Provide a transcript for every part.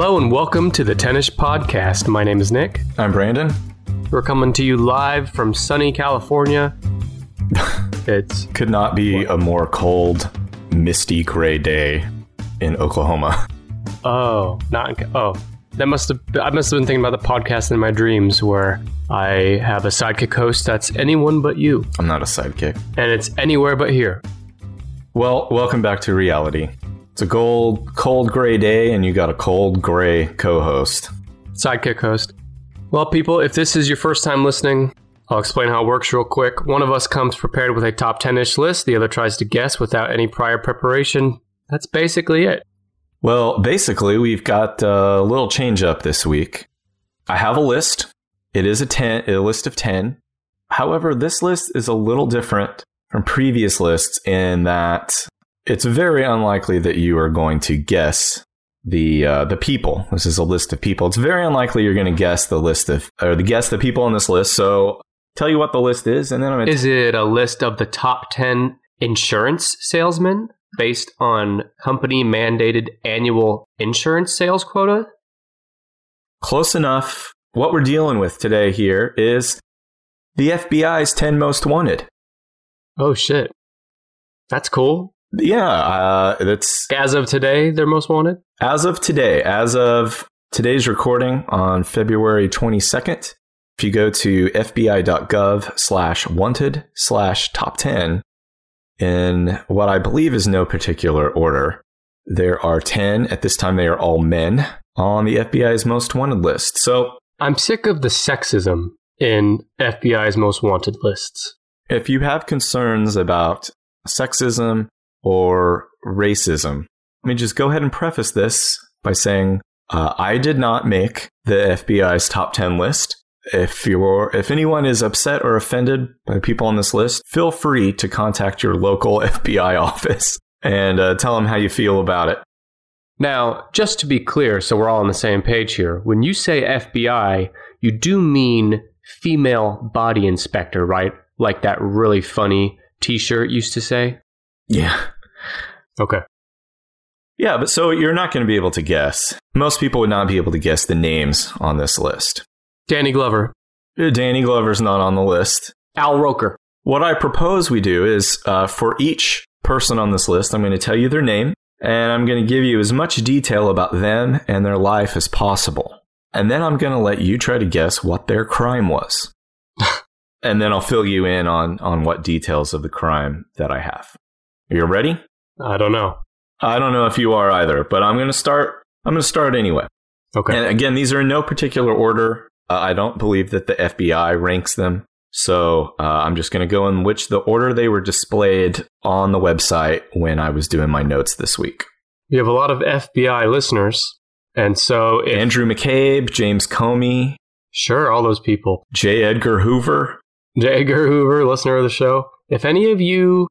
Hello and welcome to the Tennis Podcast. My name is Nick. I'm Brandon. We're coming to you live from sunny California. It's Could not be a more cold, misty gray day in Oklahoma. oh, not oh. That must have I must have been thinking about the podcast in my dreams where I have a sidekick host that's anyone but you, I'm not a sidekick. and it's anywhere but here. Well, welcome back to reality. It's a cold, cold gray day, and you got a cold gray co-host. Sidekick host. Well, people, if this is your first time listening, I'll explain how it works real quick. One of us comes prepared with a top 10 ish list, the other tries to guess without any prior preparation. That's basically it. Well, basically, we've got a little change up this week. I have a list. It is a ten, a list of ten. However, this list is a little different from previous lists in that it's very unlikely that you are going to guess the uh, the people. This is a list of people. It's very unlikely you're going to guess the list of or the guess the people on this list. So, tell you what the list is, and then I'm to Is it a list of the top 10 insurance salesmen based on company mandated annual insurance sales quota? close enough. What we're dealing with today here is the FBI's 10 most wanted. Oh, shit. That's cool. Yeah, uh, that's As of today, they're most wanted? as of today, as of today's recording on February 22nd. If you go to fbi.gov slash wanted slash top 10, in what I believe is no particular order, there are 10. At this time, they are all men on the FBI's most wanted list. So I'm sick of the sexism in FBI's most wanted lists. if you have concerns about sexism or racism, let me just go ahead and preface this by saying uh, I did not make the FBI's top 10 list. If you're, if anyone is upset or offended by people on this list, feel free to contact your local FBI office and uh, tell them how you feel about it. Now, just to be clear, so we're all on the same page here, when you say FBI, you do mean female body inspector, right? Like that really funny t shirt used to say? Yeah. Okay. Yeah, but so you're not going to be able to guess. Most people would not be able to guess the names on this list. Danny Glover, Uh, Danny Glover's not on the list. Al Roker. What I propose we do is uh, for each person on this list, I'm going to tell you their name and I'm going to give you as much detail about them and their life as possible. And then I'm going to let you try to guess what their crime was. and then I'll fill you in on, on what details of the crime that I have. Are you ready? I don't know. I don't know if you are either, but I'm going to start. I'm going to start anyway. Okay. And again, these are in no particular order. Uh, I don't believe that the FBI ranks them. So uh, I'm just going to go in which the order they were displayed on the website when I was doing my notes this week. we have a lot of FBI listeners. And so, if, Andrew McCabe, James Comey, sure, all those people. J. Edgar Hoover. J. Edgar Hoover, listener of the show. If any of you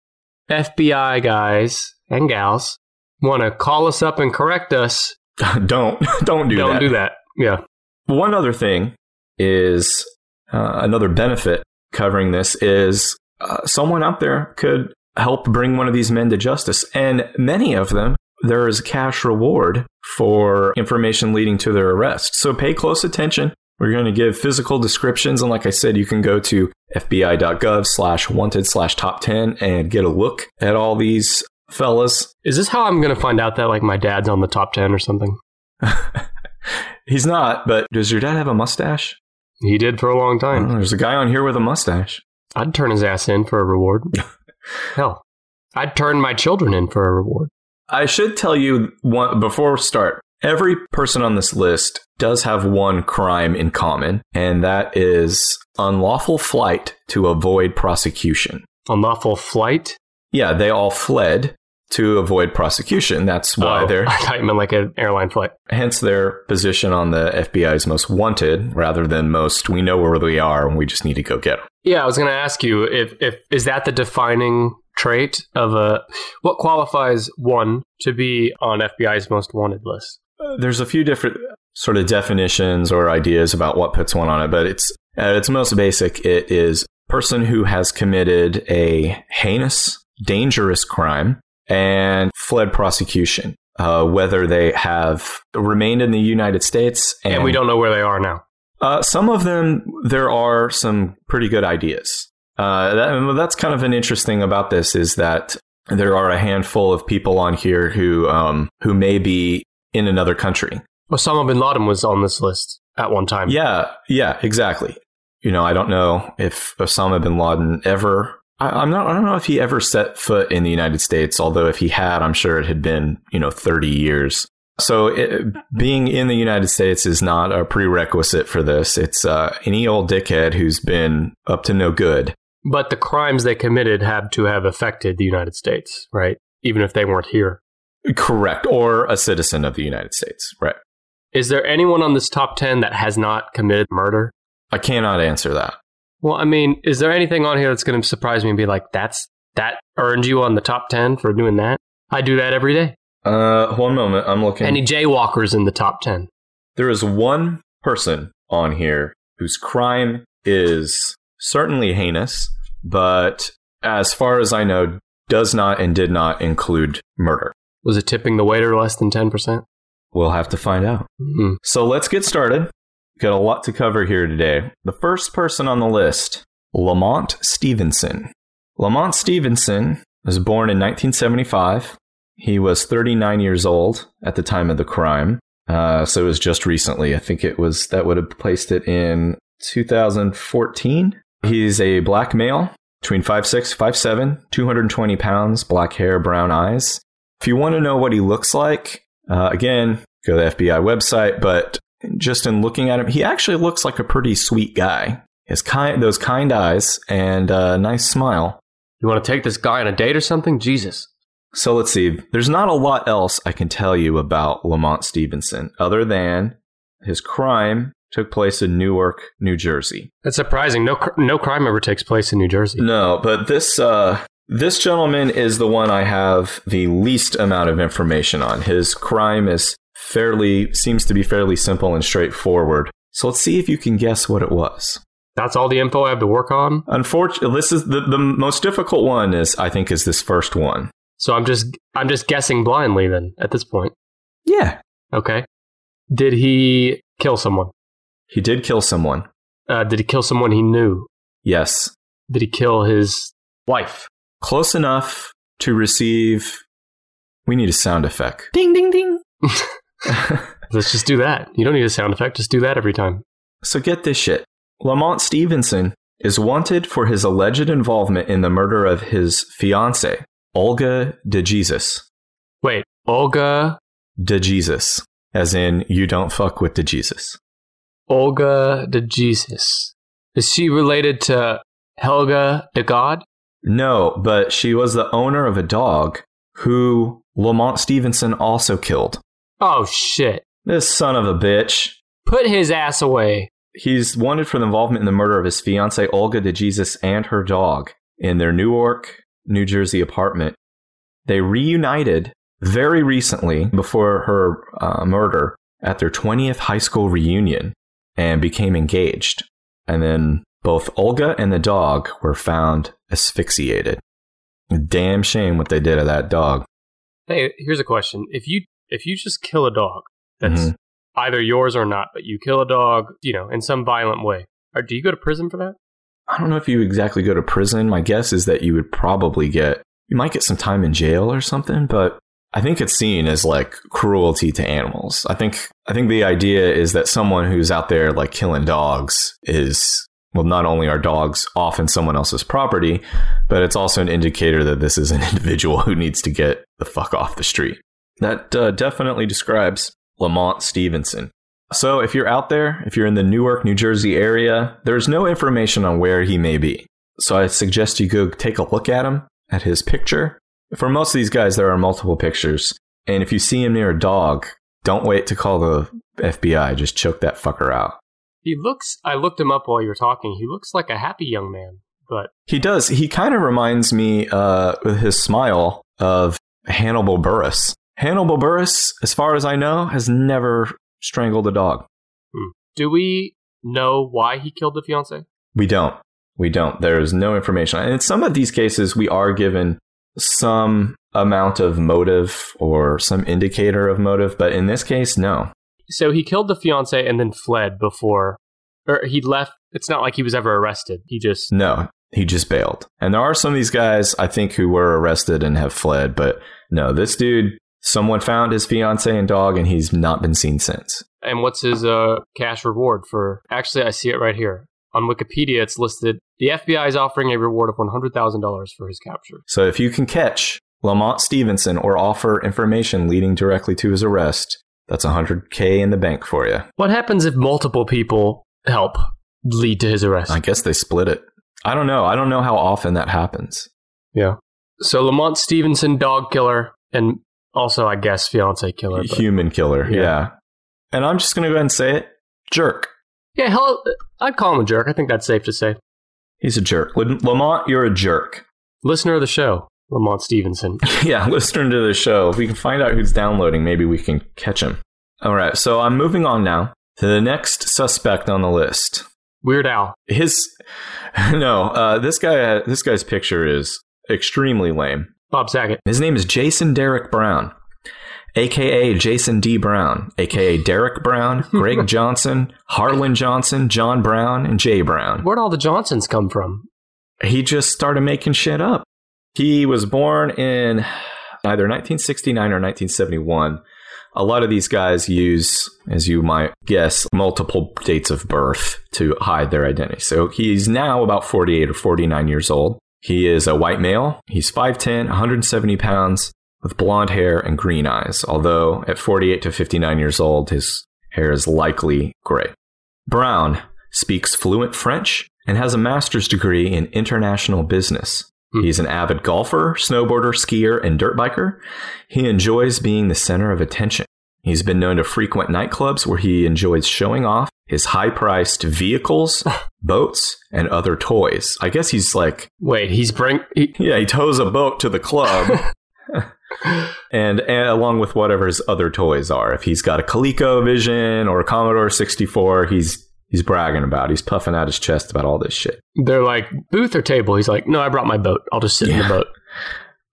FBI guys and gals want to call us up and correct us, don't don't do don't that. do that. Yeah. One other thing is uh, another benefit covering this is uh, someone out there could help bring one of these men to justice, and many of them there is a cash reward for information leading to their arrest. So pay close attention. We're going to give physical descriptions, and like I said, you can go to fbi.gov slash wanted slash top 10 and get a look at all these fellas. Is this how I'm going to find out that like my dad's on the top 10 or something? He's not, but does your dad have a mustache? He did for a long Oh, time. there's a guy on here with a mustache. I'd turn his ass in for a reward. Hell, I'd turn my children in for a reward. I should tell you one before we start. Every person on this list does have one crime in common, and that is unlawful flight to avoid prosecution. Unlawful flight. Yeah, they all fled to avoid prosecution. That's why Oh, they're I thought you meant like an airline flight. hence their position on the FBI's most wanted rather than most we know where they are and we just need to go get them. Yeah, I was going to ask you if if is that the defining trait of a what qualifies one to be on FBI's most wanted list? There's a few different sort of definitions or ideas about what puts one on it, but it's at its most basic, it is person who has committed a heinous, dangerous crime and fled prosecution. uh, whether they have remained in the United States. And, and we don't know where they are now. Uh, some of them, there are some pretty good ideas. Uh, that, that's kind of an interesting about this is that there are a handful of people on here who um, who may be in another country. Osama bin Laden was on this list at one time. Yeah, yeah, exactly. You know, I don't know if Osama bin Laden ever. I, am not. I don't know if he ever set foot in the United States. Although if he had, I'm sure it had been you know 30 years. So it, being in the United States is not a prerequisite for this. It's uh, any old dickhead who's been up to no good. But the crimes they committed had to have affected the United States, right? Even if they weren't here. Correct. Or a citizen of the United States, right? Is there anyone on this top 10 that has not committed murder? I cannot answer that. Well, I mean, is there anything on here that's going to surprise me and be like, that's that earned you on the top 10 for doing that? I do that every day. Uh, one moment. I'm looking. Any jaywalkers in the top 10? There is one person on here whose crime is certainly heinous, but as far as I know, does not and did not include murder. Was it tipping the waiter less than 10%? We'll have to find out. Mm-hmm. So let's get started. Got a lot to cover here today. The first person on the list, Lamont Stevenson. Lamont Stevenson was born in 1975. He was 39 years old at the time of the crime. Uh, so it was just recently. I think it was that would have placed it in 2014. He's a black male between 5'6, 5'7, 220 pounds, black hair, brown eyes. If you want to know what he looks like, uh, again, go to the FBI website, but just in looking at him, he actually looks like a pretty sweet guy. His kind, those kind eyes and a nice smile. You want to take this guy on a date or something? Jesus. So let's see. There's not a lot else I can tell you about Lamont Stevenson other than his crime took place in Newark, New Jersey. That's surprising. No, no crime ever takes place in New Jersey. No, but this uh, this gentleman is the one I have the least amount of information on. His crime is fairly seems to be fairly simple and straightforward. So let's see if you can guess what it was. That's all the info I have to work on. Unfortunately, this is the, the most difficult one. Is I think is this first one. So I'm just I'm just guessing blindly then at this point. Yeah. Okay. Did he kill someone? He did kill someone. Uh, did he kill someone he knew? Yes. Did he kill his wife? Close enough to receive. We need a sound effect. Ding ding ding. Let's just do that. You don't need a sound effect. Just do that every time. So get this shit. Lamont Stevenson is wanted for his alleged involvement in the murder of his fiancee, Olga DeJesus. Wait, Olga DeJesus, as in you don't fuck with DeJesus. Olga DeJesus. Is she related to Helga de God? No, but she was the owner of a dog who Lamont Stevenson also killed. Oh, shit. This son of a bitch. Put his ass away. He's wanted for the involvement in the murder of his fiancee, Olga DeJesus, and her dog in their Newark, New Jersey apartment. They reunited very recently before her uh, murder at their 20th high school reunion and became engaged. And then both Olga and the dog were found asphyxiated. Damn shame what they did to that dog. Hey, here's a question. If you if you just kill a dog that's mm-hmm. either yours or not, but you kill a dog, you know, in some violent way, or do you go to prison for that? I don't know if you exactly go to prison. My guess is that you would probably get you might get some time in jail or something, but I think it's seen as like cruelty to animals. I think I think the idea is that someone who's out there like killing dogs is well, not only are dogs often someone else's property, but it's also an indicator that this is an individual who needs to get the fuck off the street. That uh, definitely describes Lamont Stevenson. So, if you're out there, if you're in the Newark, New Jersey area, there's no information on where he may be. So, I suggest you go take a look at him, at his picture. For most of these guys, there are multiple pictures. And if you see him near a dog, don't wait to call the FBI. Just choke that fucker out. He looks. I looked him up while you were talking. He looks like a happy young man, but he does. He kind of reminds me, uh, with his smile, of Hannibal Buress. Hannibal Buress, as far as I know, has never strangled a dog. Hmm. Do we know why he killed the fiance? We don't. We don't. There is no information. And in some of these cases, we are given some amount of motive or some indicator of motive, but in this case, no. So he killed the fiance and then fled before, or he left. It's not like he was ever arrested. He just No, he just bailed. And there are some of these guys, I think, who were arrested and have fled, but no, this dude, someone found his fiance and dog, and he's not been seen since. And what's his uh, cash reward for? Actually, I see it right here on Wikipedia. It's listed. The FBI is offering a reward of one hundred thousand dollars for his capture. So if you can catch Lamont Stevenson or offer information leading directly to his arrest, that's 100K in the bank for you. What happens if multiple people help lead to his arrest? I guess they split it. I don't know. I don't know how often that happens. Yeah. So Lamont Stevenson, dog killer, and also I guess fiance killer. but- Human killer. Yeah. Yeah. And I'm just going to go ahead and say it jerk. Yeah, hell, I'd call him a jerk. I think that's safe to say. He's a jerk. Lamont, you're a jerk. Listener of the show, Lamont Stevenson. yeah, listening to the show. If we can find out who's downloading, maybe we can catch him. All right. So I'm moving on now to the next suspect on the list. Weird Al. His no, uh, this guy. This guy's picture is extremely lame. Bob Saget. His name is Jason Derek Brown, aka Jason D. Brown, aka Derek Brown, Greg Johnson, Harlan Johnson, John Brown, and Jay Brown. Where'd all the Johnsons come from? He just started making shit up. He was born in either 1969 or 1971. A lot of these guys use, as you might guess, multiple dates of birth to hide their identity. So he's now about 48 or 49 years old. He is a white male. He's 5'10, 170 pounds, with blonde hair and green eyes, although at 48 to 59 years old, his hair is likely gray. Brown speaks fluent French and has a master's degree in international business. Hmm. He's an avid golfer, snowboarder, skier, and dirt biker. He enjoys being the center of attention. He's been known to frequent nightclubs where he enjoys showing off his high priced vehicles, boats, and other toys. I guess he's like, Wait, he's bring. He, yeah, he tows a boat to the club. and, and along with whatever his other toys are. If he's got a ColecoVision or a Commodore 64, he's he's bragging about. He's puffing out his chest about all this shit. they're like booth or table. He's like, no, I brought my boat. I'll just sit in the boat.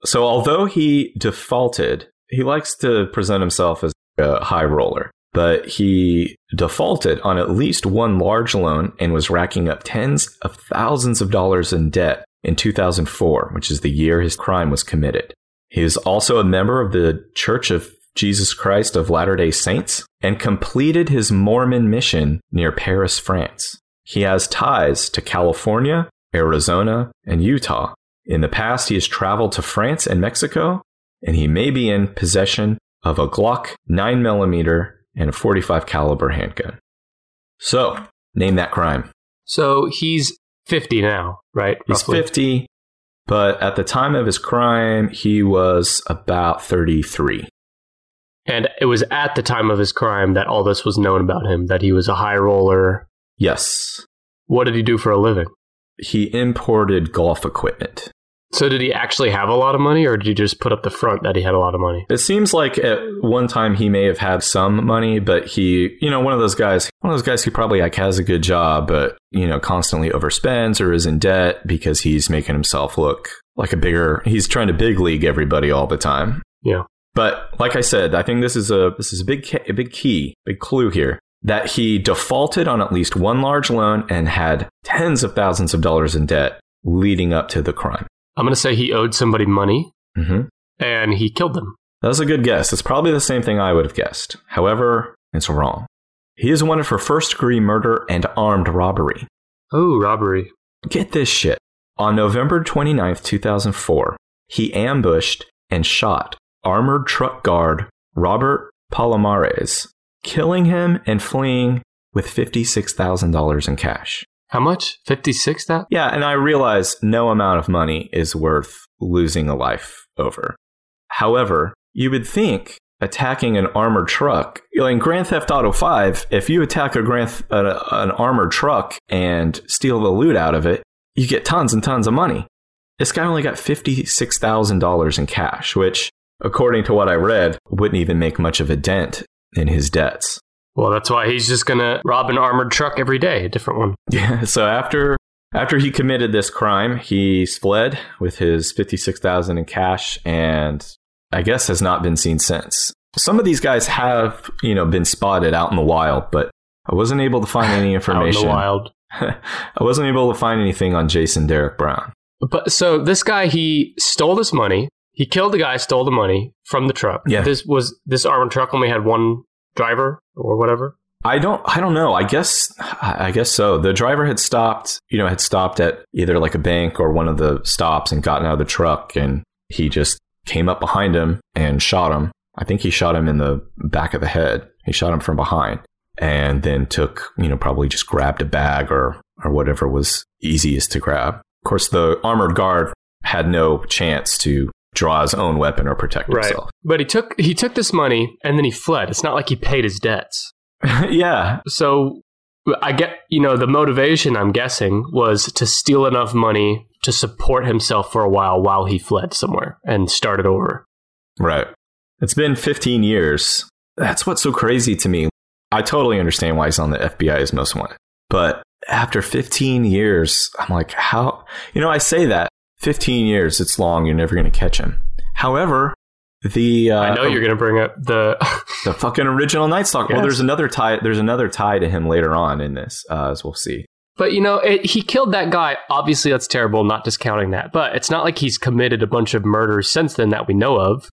So although he defaulted, he likes to present himself as a high roller. But he defaulted on at least one large loan and was racking up tens of thousands of dollars in debt in 2004, which is the year his crime was committed. He is also a member of the Church of Jesus Christ of Latter day Saints and completed his Mormon mission near Paris, France. He has ties to California, Arizona, and Utah. In the past, he has traveled to France and Mexico, and he may be in possession of a Glock 9mm and a 45 caliber handgun. So, name that crime. So he's 50 now, right? He's Roughly. 50, but at the time of his crime, he was about 33. And it was at the time of his crime that all this was known about him, that he was a high roller. Yes, What did he do for a living? he imported golf equipment. So did he actually have a lot of money, or did he just put up the front that he had a lot of money? It seems like at one time he may have had some money, but he, you know, one of those guys, one of those guys who probably like has a good job, but you know, constantly overspends or is in debt because he's making himself look like a bigger. He's trying to big league everybody all the time. Yeah. But like I said, I think this is a this is a big a big key, big clue here that he defaulted on at least one large loan and had tens of thousands of dollars in debt leading up to the crime. I'm going to say he owed somebody money hmm and he killed them. That's a good guess. It's probably the same thing I would have guessed. However, it's wrong. He is wanted for first degree murder and armed robbery. Oh, robbery. Get this shit. On November 29th, 2004, he ambushed and shot armored truck guard Robert Palomares, killing him and fleeing with $56,000 in cash. How much? 56 that? Yeah, and I realize no amount of money is worth losing a life over. However, you would think attacking an armored truck, know, in Grand Theft Auto 5, if you attack a grand th- an, an armored truck and steal the loot out of it, you get tons and tons of money. This guy only got $56,000 in cash, which, according to what I read, wouldn't even make much of a dent in his debts. Well, that's why he's just going to rob an armored truck every day, a different one. Yeah. So after After he committed this crime, he fled with his 56,000 in cash and I guess has not been seen since. Some of these guys have, you know, been spotted out in the wild, but I wasn't able to find any information. Out in the wild. I wasn't able to find anything on Jason Derek Brown. But so this guy, he stole this money. He killed the guy, stole the money from the truck. Yeah. This was this armored truck only had one driver or whatever. I don't I don't know. I guess I guess so. The driver had stopped, you know, had stopped at either like a bank or one of the stops and gotten out of the truck and he just came up behind him and shot him. I think he shot him in the back of the head. He shot him from behind and then took, you know, probably just grabbed a bag or or whatever was easiest to grab. Of course, the armored guard had no chance to draw his own weapon or protect himself. But he took he took this money and then he fled. It's not like he paid his debts. yeah. So I get, you know, the motivation I'm guessing was to steal enough money to support himself for a while while he fled somewhere and started over. Right. It's been 15 years. That's what's so crazy to me. I totally understand why he's on the FBI's most wanted. But after 15 years, I'm like, how? You know, I say that 15 years, it's long, you're never going to catch him. However, the uh, I know you're going to bring up the the fucking original Night Stalker. Yes. Well, there's another tie. There's another tie to him later on in this, uh, as we'll see. But you know, it, he killed that guy. Obviously, that's terrible. Not discounting that, but it's not like he's committed a bunch of murders since then that we know of.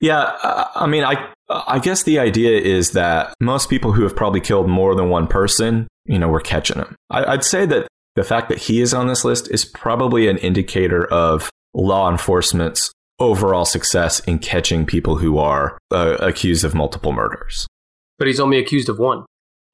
Yeah, uh, I mean, I I guess the idea is that most people who have probably killed more than one person, you know, we're catching them. I, I'd say that the fact that he is on this list is probably an indicator of law enforcement's overall success in catching people who are uh, accused of multiple murders. But he's only accused of one.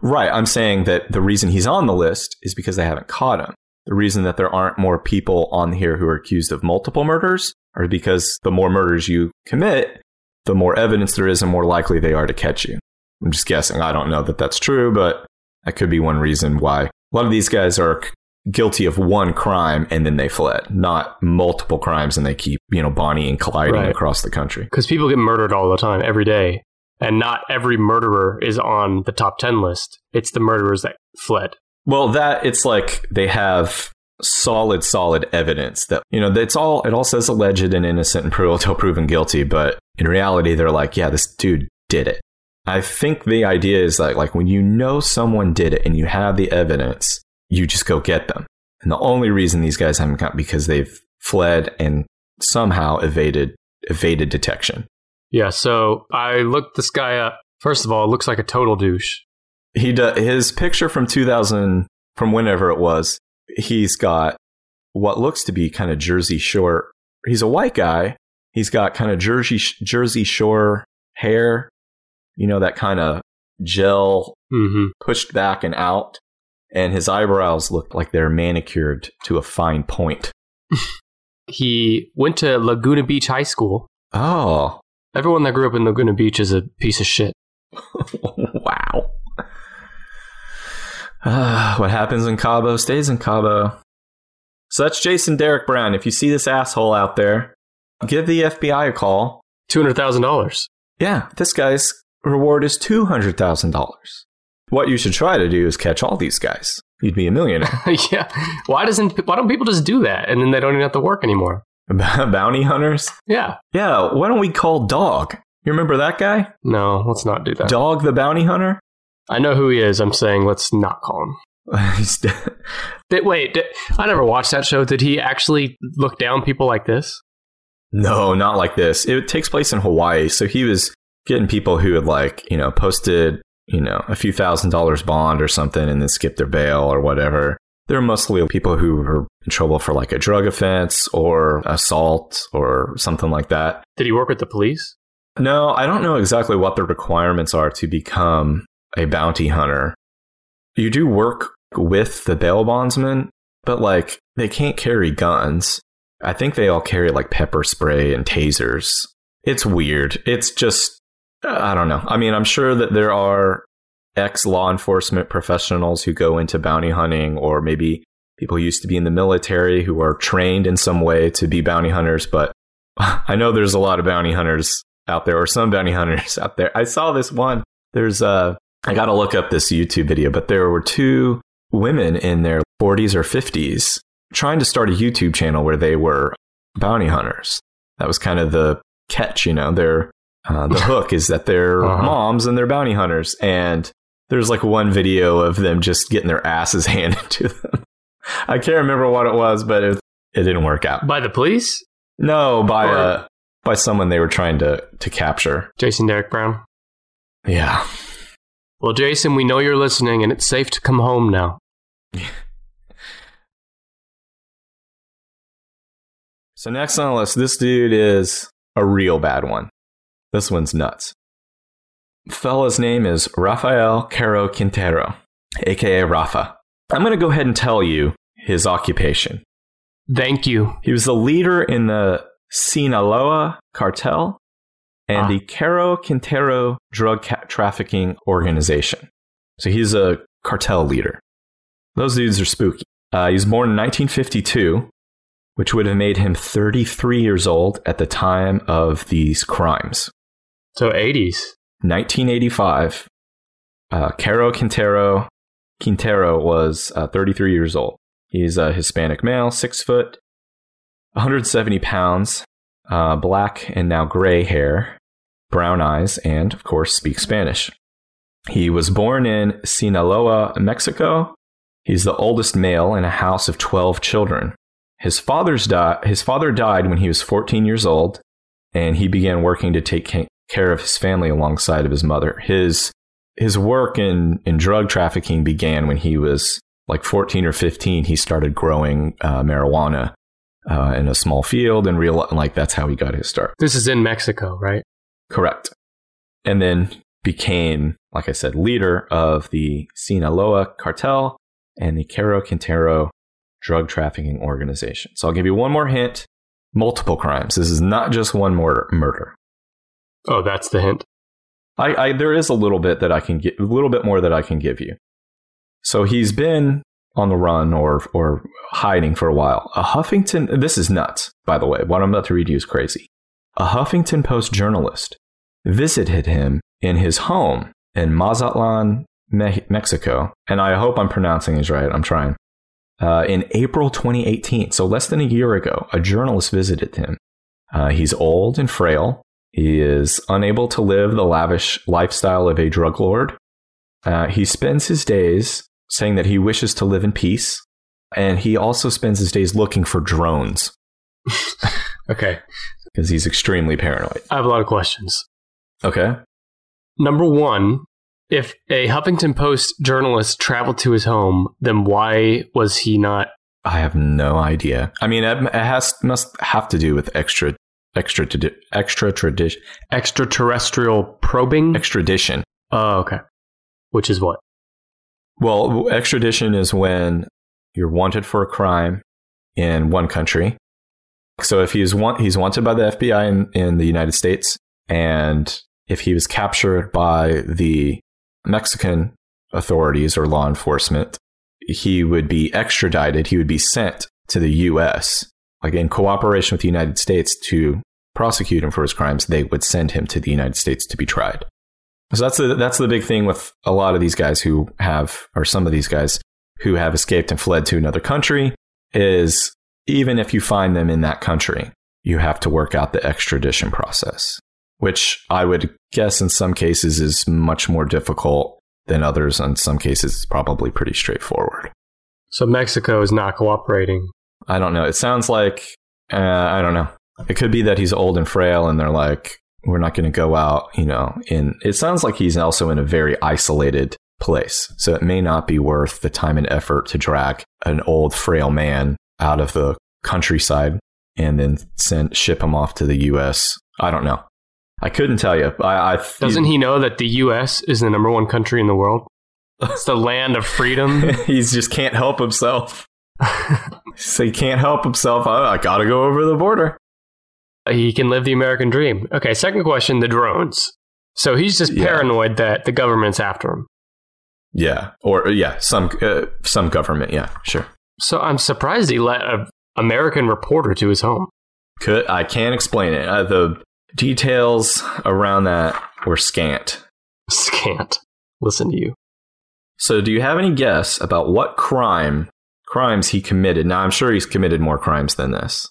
Right. I'm saying that the reason he's on the list is because they haven't caught him. The reason that there aren't more people on here who are accused of multiple murders are because the more murders you commit, the more evidence there is and more likely they are to catch you. I'm just guessing. I don't know that that's true, but that could be one reason why a lot of these guys are guilty of one crime and then they fled, not multiple crimes and they keep, you know, Bonnie and colliding Right. across the country. Because people get murdered all the time, every day. And not every murderer is on the top 10 list. It's the murderers that fled. Well, that it's like they have solid, solid evidence that you know it's all it all says alleged and innocent and pro- until proven guilty, but in reality, they're like, yeah, this dude did it. I think the idea is that like when you know someone did it and you have the evidence, you just go get them. And the only reason these guys haven't got because they've fled and somehow evaded evaded detection. Yeah, so I looked this guy up. First of all, it looks like a total douche. he do, his picture from 2000 from whenever it was he's got what looks to be kind of jersey shore he's a white guy he's got kind of jersey jersey shore hair you know that kind of gel hmm pushed back and out and his eyebrows look like they're manicured to a fine point He went to Laguna Beach High School. oh Everyone that grew up in Laguna Beach is a piece of shit. wow Ah, what happens in Cabo stays in Cabo. So that's Jason Derek Brown. If you see this asshole out there, give the FBI a call. $200,000. Yeah, this guy's reward is $200,000. What you should try to do is catch all these guys. You'd be a millionaire. yeah. Why doesn't why don't people just do that and then they don't even have to work anymore? Bounty hunters? Yeah. Yeah, why don't we call Dog? You remember that guy? No, let's not do that. Dog the bounty hunter? I know who he is. I'm saying let's not call him. Did, wait, did, I never watched that show. Did he actually look down people like this? No, not like this. It takes place in Hawaii. So he was getting people who had like, you know, posted, you know, a few thousand dollars bond or something and then skip their bail or whatever. They're mostly people who are in trouble for like a drug offense or assault or something like that. Did he work with the police? No, I don't know exactly what the requirements are to become a bounty hunter. You do work with the bail bondsman, but like they can't carry guns. I think they all carry like pepper spray and tasers. It's weird. It's just, I don't know. I mean, I'm sure that there are ex law enforcement professionals who go into bounty hunting, or maybe people who used to be in the military who are trained in some way to be bounty hunters. But I know there's a lot of bounty hunters out there, or some bounty hunters out there. I saw this one. There's uh, I got to look up this YouTube video, but there were two women in their 40s or 50s trying to start a YouTube channel where they were bounty hunters. That was kind of the catch, you know. Their uh, the hook is that they're Uh-huh. moms and they're bounty hunters, and there's like one video of them just getting their asses handed to them. I can't remember what it was, but it, it didn't work out. By the police? No, by Or- uh, by someone they were trying to to capture. Jason Derek Brown. Yeah. Well, Jason, we know you're listening, and it's safe to come home now. So next on the list, this dude is a real bad one. This one's nuts. Fella's name is Rafael Caro Quintero, aka Rafa. I'm going to go ahead and tell you his occupation. Thank you. He was the leader in the Sinaloa cartel and Ah. the Caro Quintero drug ca- trafficking organization. So he's a cartel leader. Those dudes are spooky. Uh, he was born in 1952, which would have made him 33 years old at the time of these crimes. So 80s. 1985, uh, Caro Quintero, Quintero was uh, 33 years old. He's a Hispanic male, six foot, 170 pounds, uh, black and now gray hair, brown eyes, and of course speaks Spanish. He was born in Sinaloa, Mexico. He's the oldest male in a house of 12 children. His father's di- his father died when he was 14 years old, and he began working to take care of his family alongside of his mother. His his work in, in drug trafficking began when he was like 14 or 15. He started growing uh, marijuana uh, in a small field and real like that's how he got his start. This is in Mexico, right? Correct. And then became, like I said, leader of the Sinaloa cartel and the Caro Quintero drug trafficking organization. So I'll give you one more hint. Multiple crimes. This is not just one murder. murder. Oh, that's the hint. I, I there is a little bit that I can get a little bit more that I can give you. So he's been on the run or or hiding for a while. A Huffington this is nuts, by the way. What I'm about to read you is crazy. A Huffington Post journalist visited him in his home in Mazatlan, Me- Mexico, and I hope I'm pronouncing these right. I'm trying. Uh, in April 2018, so less than a year ago, a journalist visited him. Uh, he's old and frail. He is unable to live the lavish lifestyle of a drug lord. Uh, he spends his days saying that he wishes to live in peace, and he also spends his days looking for drones Okay. because he's extremely paranoid. I have a lot of questions. Okay. Number one, if a Huffington Post journalist traveled to his home, then why was he not? I have no idea. I mean, it it has must have to do with extra, extra, tradi- extra tradition, Extraterrestrial probing? extradition. oh, okay. Which is what? Well, extradition is when you're wanted for a crime in one country. So if he's want, he's wanted by the FBI in, in the United States, and if he was captured by the Mexican authorities or law enforcement, he would be extradited. He would be sent to the U.S. Like in cooperation with the United States to prosecute him for his crimes. They would send him to the United States to be tried. So that's the that's the big thing with a lot of these guys who have, or some of these guys who have escaped and fled to another country, is even if you find them in that country, you have to work out the extradition process, which I would guess in some cases is much more difficult than others. In some cases, it's probably pretty straightforward. So Mexico is not cooperating. I don't know. It sounds like uh, I don't know. It could be that he's old and frail, and they're like, we're not going to go out. You know, in it sounds like he's also in a very isolated place, so it may not be worth the time and effort to drag an old frail man out of the countryside and then send ship him off to the U.S. I don't know. I couldn't tell you. I, I Doesn't he know that the U.S. is the number one country in the world? It's the land of freedom. he just can't help himself. so he can't help himself. I, I got to go over the border. he can live the American dream. Okay, second question the drones. So he's just Yeah. paranoid that the government's after him. Yeah, or yeah, some uh, some government. Yeah, sure. So I'm surprised he let an American reporter to his home. Could I can't explain it. Uh, the details around that were scant. Scant. Listen to you. So, do you have any guess about what crime crimes he committed. Now, I'm sure he's committed more crimes than this.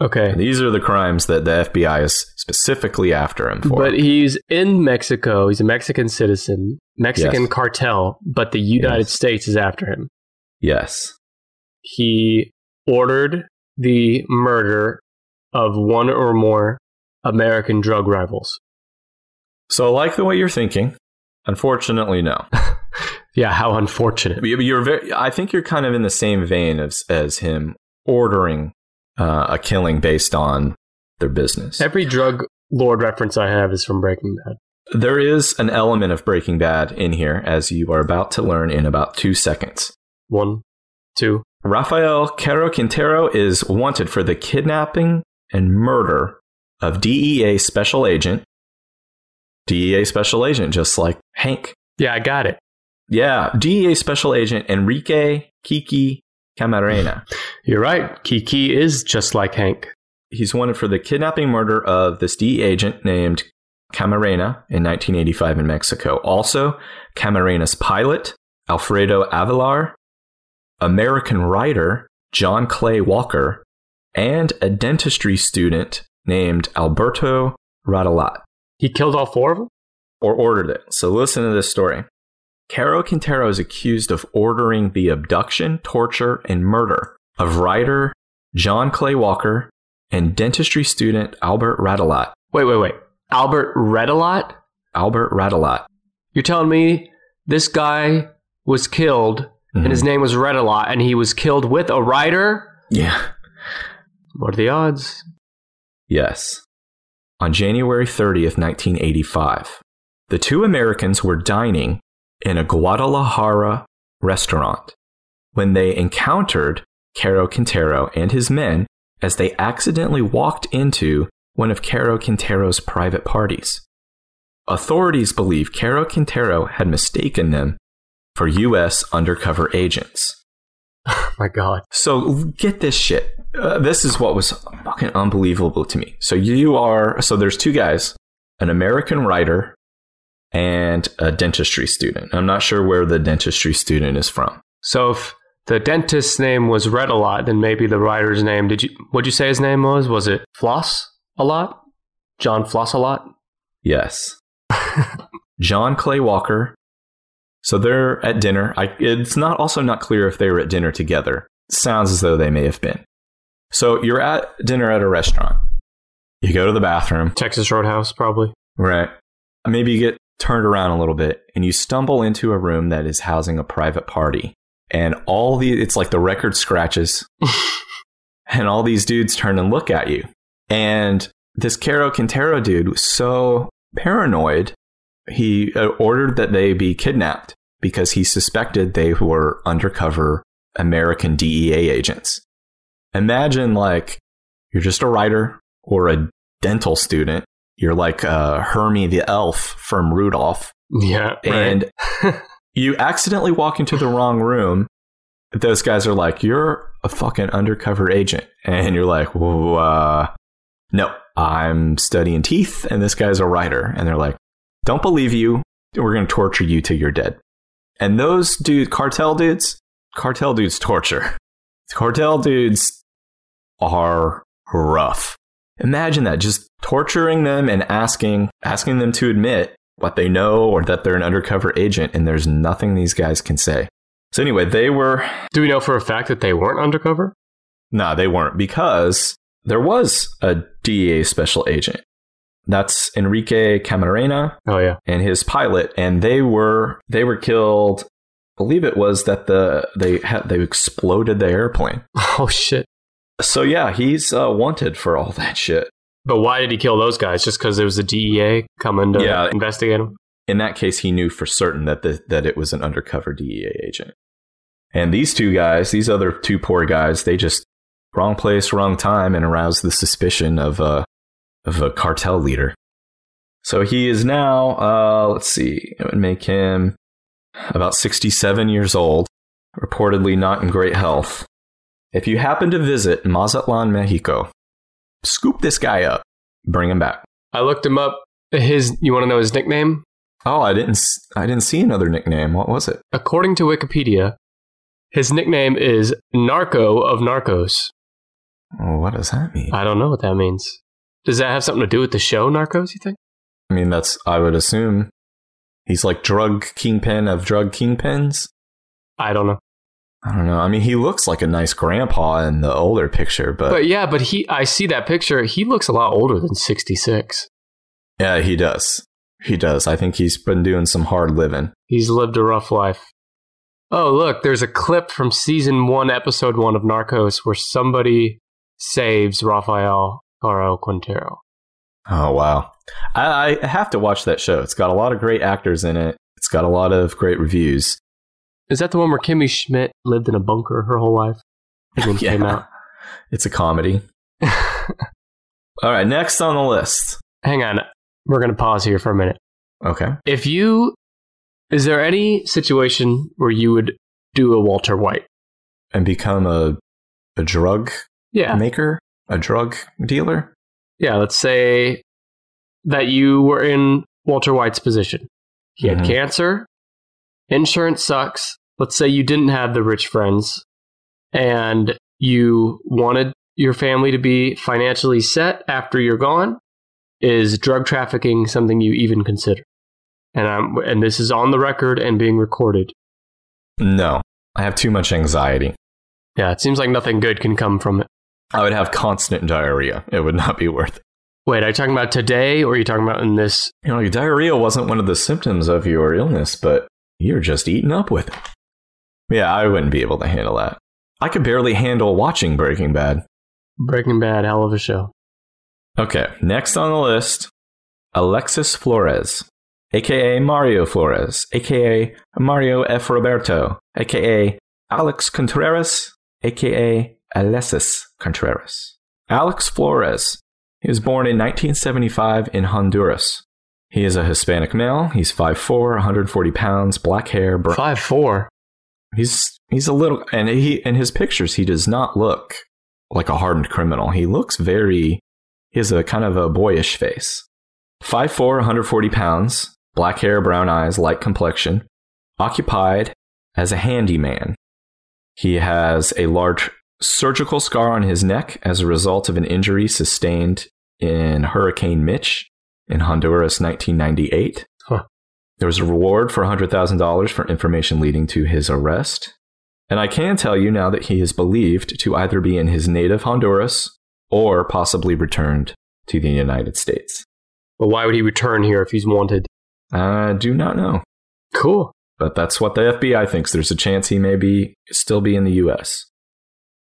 Okay. These are the crimes that the FBI is specifically after him for. But he's in Mexico. He's a Mexican citizen, Mexican Yes. cartel, but the United Yes. States is after him. yes. He ordered the murder of one or more American drug rivals. So, I like the way you're thinking. Unfortunately, no. Yeah, how unfortunate. You- You're very. I think you're kind of in the same vein as as him ordering uh, a killing based on their business. Every drug lord reference I have is from Breaking Bad. There is an element of Breaking Bad in here, as you are about to learn in about two seconds. One, two. Rafael Caro Quintero is wanted for the kidnapping and murder of DEA special agent. DEA special agent, just like Hank. Yeah, I got it. Yeah, DEA special agent Enrique Kiki Camarena. You're right. Kiki is just like Hank. He's wanted for the kidnapping murder of this DEA agent named Camarena in 1985 in Mexico. Also, Camarena's pilot, Alfredo Avelar, American writer, John Clay Walker, and a dentistry student named Alberto Radelat, He killed all four of them? or ordered it. So listen to this story. Caro Quintero is accused of ordering the abduction, torture, and murder of writer John Clay Walker and dentistry student Albert Radelat. Wait, wait, wait. Albert read? Albert Radelat. You're telling me this guy was killed and mm-hmm. his name was Red and he was killed with a writer? Yeah. What are the odds? Yes. On January 30th, 1985, the two Americans were dining in a Guadalajara restaurant when they encountered Caro Quintero and his men as they accidentally walked into one of Caro Quintero's private parties. Authorities believe Caro Quintero had mistaken them for U.S. undercover agents. Oh my god. So get this shit. Uh, this is what was fucking unbelievable to me. So you are so there's two guys, an American writer and a dentistry student. I'm not sure where the dentistry student is from. So if the dentist's name was read a lot, then maybe the writer's name did you what'd you say his name was? Was it Floss a lot? John Floss a lot? Yes. John Clay Walker. So they're at dinner. I, it's not also not clear if they were at dinner together. Sounds as though they may have been. So you're at dinner at a restaurant. You go to the bathroom. Texas Roadhouse, probably. Right. Maybe you get turned around a little bit and you stumble into a room that is housing a private party. And all the, it's like the record scratches. and all these dudes turn and look at you. And this Caro Quintero dude was so paranoid, he uh, ordered that they be kidnapped because he suspected they were undercover American DEA agents. Imagine like you're just a writer or a dental student. You're like uh, Hermie the elf from Rudolph, Yeah. right. and you accidentally walk into the wrong room. Those guys are like, "You're a fucking undercover agent," and you're like, "Whoa, uh, "No, I'm studying teeth, and this guy's a writer." And they're like, "Don't believe you. We're gonna torture you till you're dead." And those dude, cartel dudes, cartel dudes torture. Cartel dudes are rough. Imagine that, just torturing them and asking asking them to admit what they know or that they're an undercover agent, and there's nothing these guys can say. So anyway, they were Do we know for a fact that they weren't undercover? no, they weren't because there was a DEA special agent. That's Enrique Camarena Oh yeah. and his pilot, and they were they were killed. I believe it was that the they had they exploded the airplane. Oh shit. So yeah, he's uh, wanted for all that shit. But why did he kill those guys? Just because there was a DEA coming to Yeah. investigate him? In that case, he knew for certain that the, that it was an undercover DEA agent. And these two guys, these other two poor guys, they just wrong place, wrong time, and aroused the suspicion of a of a cartel leader. So he is now, uh, let's see, it would make him about 67 years old, reportedly not in great health. If you happen to visit Mazatlan, Mexico, scoop this guy up, bring him back. I looked him up. His you want to know his nickname? Oh, I didn't, I didn't see another nickname. What was it? According to Wikipedia, His nickname is Narco of Narcos. What does that mean? I don't know what that means. Does that have something to do with the show Narcos, you think? I mean, that's, I would assume he's like drug kingpin of drug kingpins. I don't know. I don't know. I mean, he looks like a nice grandpa in the older picture, but, But yeah, but he I see that picture, he looks a lot older than 66. yeah, he does. He does. I think he's been doing some hard living. He's lived a rough life. Oh, look, there's a clip from season 1 episode 1 of Narcos where somebody saves Rafael Caro Quintero. Oh wow! I, I have to watch that show. It's got a lot of great actors in it. It's got a lot of great reviews. Is that the one where Kimmy Schmidt lived in a bunker her whole life and then came out? It's a comedy. All right, next on the list. Hang on. We're going to pause here for a minute. Okay. If you, is there any situation where you would do a Walter White? And become a a drug Yeah. maker, a drug dealer. Yeah. Let's say that you were in Walter White's position. He had Mhm. cancer, insurance sucks. Let's say you didn't have the rich friends and you wanted your family to be financially set after you're gone. Is drug trafficking something you even consider? And I'm, and this is on the record and being recorded. No, I have too much anxiety. Yeah, it seems like nothing good can come from it. I would have constant diarrhea. It would not be worth it. Wait, are you talking about today or are you talking about in this? You know, diarrhea wasn't one of the symptoms of your illness, but you're just eating up with it. Yeah, I wouldn't be able to handle that. I could barely handle watching Breaking Bad. Breaking Bad, hell of a show. Okay, next on the list, Alexis Flores, aka Mario Flores, aka Mario F. Roberto, aka Alex Contreras, aka Alexis Contreras. Alex Flores. He was born in 1975 in Honduras. He is a Hispanic male. He's 5'4", 140 pounds, black hair. Br- Five four. He's he's a little, and he in his pictures he does not look like a hardened criminal. He looks very. He has a kind of a boyish face. 5'4", 140 pounds, black hair, brown eyes, light complexion, occupied as a handyman. He has a large surgical scar on his neck as a result of an injury sustained in Hurricane Mitch in Honduras 1998. There was a reward for $100,000 for information leading to his arrest. And I can tell you now that he is believed to either be in his native Honduras or possibly returned to the United States. But why would he return here if he's wanted? I do not know, Cool. but that's what the FBI thinks. There's a chance he may be still be in the US.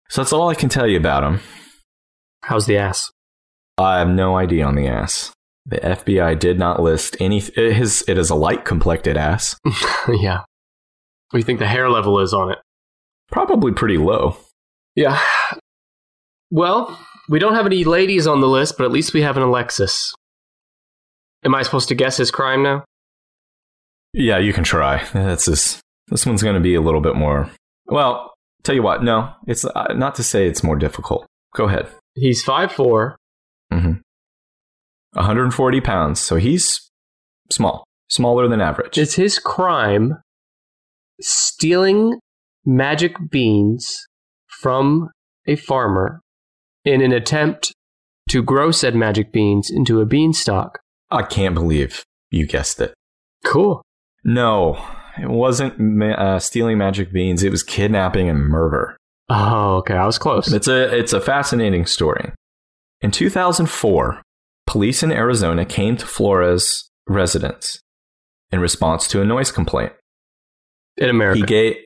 So that's all I can tell you about him. How's the ass? I have no idea on the ass. The FBI did not list any. His it is a light complected ass, yeah. What do you think the hair level is on it? probably pretty low. Yeah. Well, we don't have any ladies on the list, but at least we have an Alexis. Am I supposed to guess his crime now? Yeah, you can try. That's this. This one's going to be a little bit more. Well, tell you what. No, it's uh, not to say it's more difficult. Go ahead. He's 5'4. Mm-hmm. 140 pounds, so he's small, smaller than average. Is his crime stealing magic beans from a farmer in an attempt to grow said magic beans into a beanstalk? I can't believe you guessed it. Cool. No, it wasn't ma- uh, stealing magic beans. It was kidnapping and murder. Oh, okay. I was close. It's a it's a fascinating story. In 2004, police in Arizona came to Flores' residence in response to a noise complaint. In America. He gave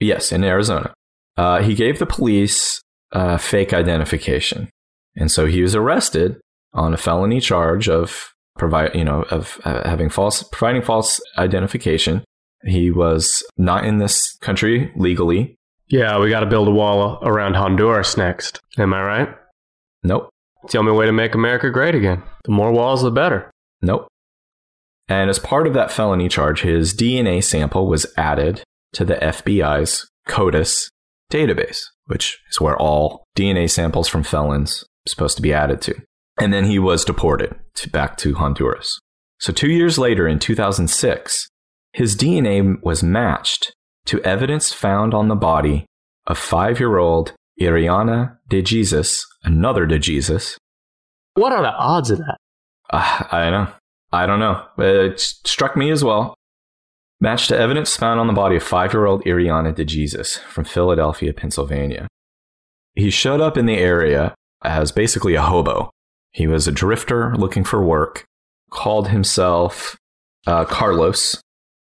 yes in Arizona. Uh, he gave the police uh, fake identification, and so he was arrested on a felony charge of provide you know of uh, having false providing false identification. He was not in this country legally. yeah, we got to build a wall around Honduras next. Am I right? Nope. It's the only way to make America great again. The more walls, the better. Nope. And as part of that felony charge, his DNA sample was added to the FBI's CODIS database, which is where all DNA samples from felons are supposed to be added to. And then he was deported to, back to Honduras. So two years later, in 2006, his DNA was matched to evidence found on the body of five year old Iriana de Jesus, another de Jesus. What are the odds of that? Uh, I know. I don't know. It struck me as well. Matched to evidence found on the body of five year old Iriana de Jesus from Philadelphia, Pennsylvania. He showed up in the area as basically a hobo. He was a drifter looking for work, called himself uh, Carlos.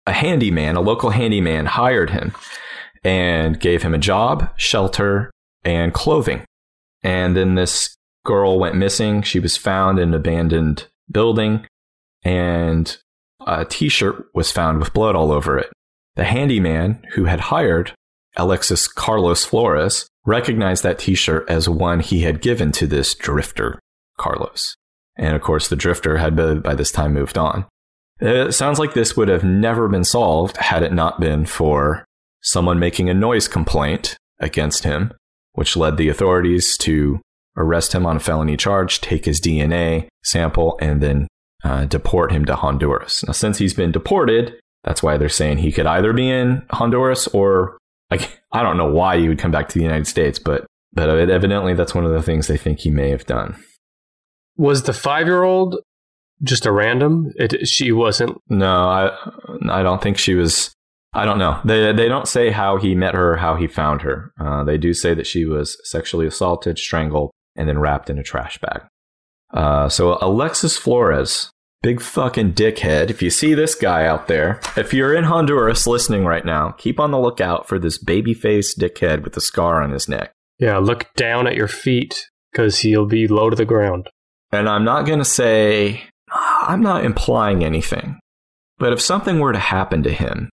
A handyman, a local handyman, hired him and gave him a job, shelter, and clothing. And then this girl went missing. She was found in an abandoned building, and a t shirt was found with blood all over it. The handyman who had hired Alexis Carlos Flores recognized that t shirt as one he had given to this drifter, Carlos. And of course, the drifter had by this time moved on. It sounds like this would have never been solved had it not been for someone making a noise complaint against him, which led the authorities to arrest him on a felony charge, take his DNA sample, and then uh, deport him to Honduras. Now, since he's been deported, that's why they're saying he could either be in Honduras or like I don't know why he would come back to the United States, but but evidently that's one of the things they think he may have done. Was the five year old just a random? It, she wasn't. No, I I don't think she was. I don't know. They they don't say how he met her, how he found her. Uh, they do say that she was sexually assaulted, strangled, and then wrapped in a trash bag. Uh, so Alexis Flores, big fucking dickhead. If you see this guy out there, if you're in Honduras listening right now, keep on the lookout for this baby face dickhead with a scar on his neck. Yeah, look down at your feet because he'll be low to the ground. And I'm not going to say, I'm not implying anything, but if something were to happen to him,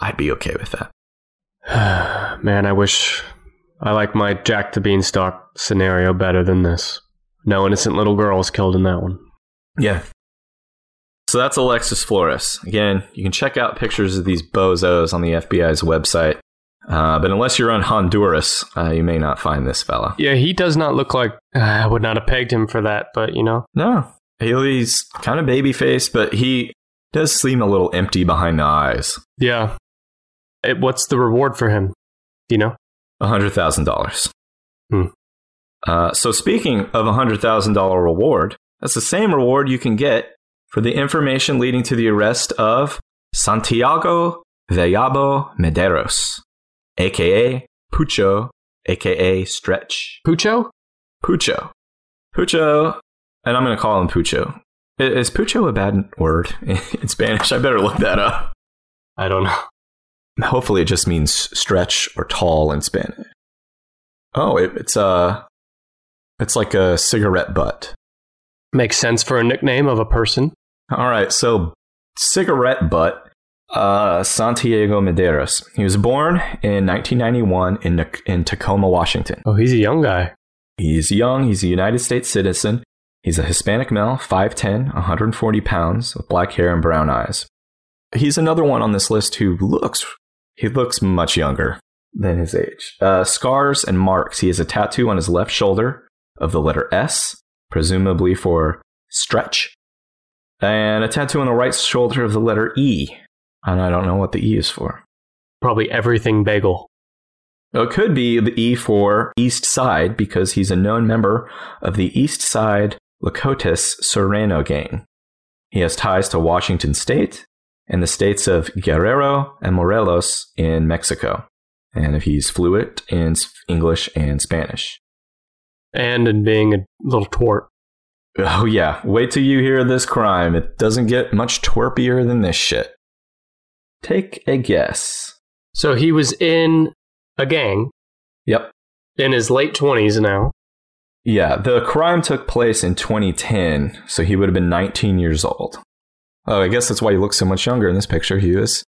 I'd be okay with that. Man, I wish I like my Jack the Beanstalk scenario better than this. No innocent little girls killed in that one. Yeah. So that's Alexis Flores. Again, you can check out pictures of these bozos on the FBI's website. Uh, but unless you're on Honduras, uh, you may not find this fella. Yeah, he does not look like uh, I would not have pegged him for that, but you know. No, he's kind of baby faced, but he does seem a little empty behind the eyes. Yeah. It, what's the reward for him? Do you know? $100,000. Hmm. Uh, so, speaking of a $100,000 reward, that's the same reward you can get for the information leading to the arrest of Santiago Villalba Mederos, aka Pucho, aka Stretch. Pucho? Pucho. Pucho, and I'm going to call him Pucho. Is Pucho a bad word in Spanish? I better look that up. I don't know. Hopefully, it just means stretch or tall in Spanish. Oh, it, it's a, uh, it's like a cigarette butt. Makes sense for a nickname of a person. All right, so cigarette butt, uh, Santiago Mederos. He was born in 1991 in in Tacoma, Washington. Oh, he's a young guy. He's young. He's a United States citizen. He's a Hispanic male, 5'10, 140 pounds, with black hair and brown eyes. He's another one on this list who looks he looks much younger than his age. Uh, scars and marks. He has a tattoo on his left shoulder of the letter S, presumably for stretch, and a tattoo on the right shoulder of the letter E. And I don't know what the E is for. Probably everything bagel. It could be the E for East Side because he's a known member of the East Side Locotes Sureño gang. He has ties to Washington State and the states of Guerrero and Morelos in Mexico. And if he's fluent in English and Spanish. And in being a little twerp. Oh, yeah. Wait till you hear this crime. It doesn't get much twerpier than this shit. Take a guess. So he was in a gang. Yep. In his late 20s now. Yeah, the crime took place in 2010, so he would have been 19 years old. Oh, I guess that's why he looks so much younger in this picture. He was,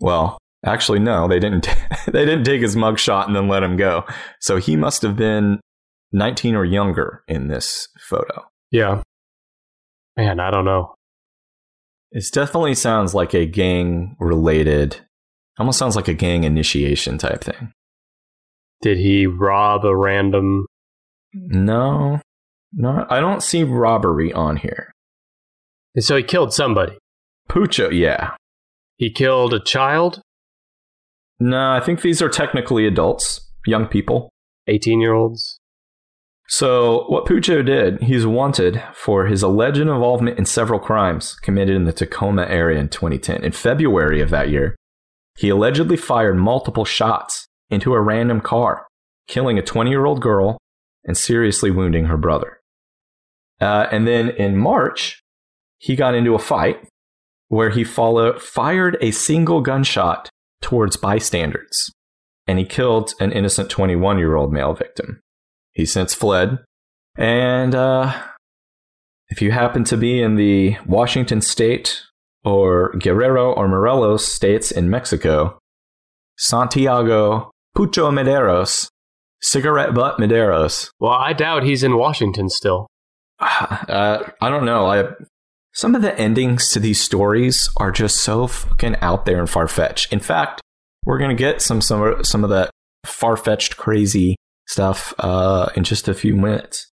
well, actually, no, they didn't. they didn't take his mugshot and then let him go. So he must have been 19 or younger in this photo. Yeah. Man, I don't know. It definitely sounds like a gang related, almost sounds like a gang initiation type thing. Did he rob a random? No, no, I don't see robbery on here. And so he killed somebody. Pucho, yeah. He killed a child? No, I think these are technically adults, young people. 18 year olds. So, what Pucho did, he's wanted for his alleged involvement in several crimes committed in the Tacoma area in 2010. In February of that year, he allegedly fired multiple shots into a random car, killing a 20 year old girl and seriously wounding her brother. Uh, and then in March, he got into a fight where he followed, fired a single gunshot towards bystanders and he killed an innocent 21 year old male victim. He since fled. And uh, if you happen to be in the Washington state or Guerrero or Morelos states in Mexico, Santiago Pucho Mederos, cigarette butt Mederos. Well, I doubt he's in Washington still. Uh, I don't know. I some of the endings to these stories are just so fucking out there and far fetched. In fact, we're gonna get some some some of that far fetched, crazy stuff uh, in just a few minutes.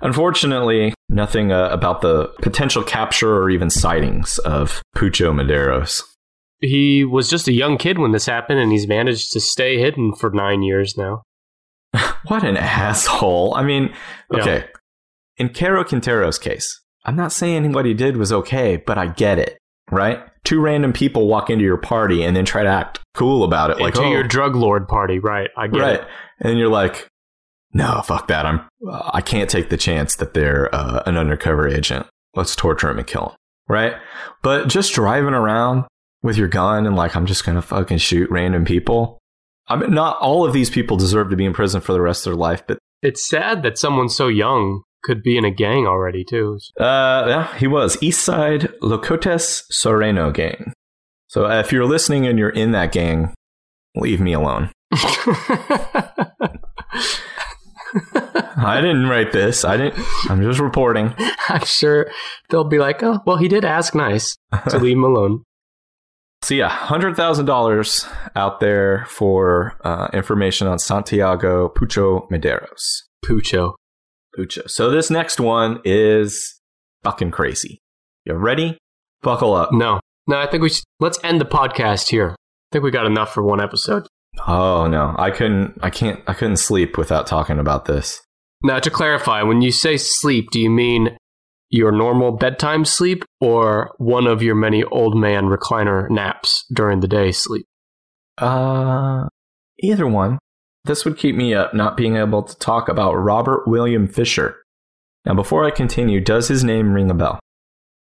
Unfortunately, nothing uh, about the potential capture or even sightings of Pucho Mederos. He was just a young kid when this happened, and he's managed to stay hidden for nine years now. what an asshole. I mean, okay. Yeah. In Caro Quintero's case, I'm not saying what he did was okay, but I get it, right? Two random people walk into your party and then try to act cool about it, like to oh. your drug lord party, right? I get right. it. And you're like, no, fuck that. I'm, I can't take the chance that they're uh, an undercover agent. Let's torture him and kill him, right? But just driving around with your gun and like, I'm just gonna fucking shoot random people. I mean, not all of these people deserve to be in prison for the rest of their life, but it's sad that someone so young could be in a gang already too. Uh, yeah, he was East Side Locotes Sureño gang. So uh, if you're listening and you're in that gang, leave me alone. I didn't write this. I didn't. I'm just reporting. I'm sure they'll be like, "Oh, well, he did ask nice to leave him alone." So yeah, hundred thousand dollars out there for uh, information on Santiago Pucho Mederos. Pucho. Pucho. So this next one is fucking crazy. You ready? Buckle up. No, no. I think we should. Let's end the podcast here. I think we got enough for one episode. Oh no, I couldn't. I can't. I couldn't sleep without talking about this. Now, to clarify, when you say sleep, do you mean your normal bedtime sleep or one of your many old man recliner naps during the day sleep? Uh, either one. This would keep me up not being able to talk about Robert William Fisher. Now, before I continue, does his name ring a bell?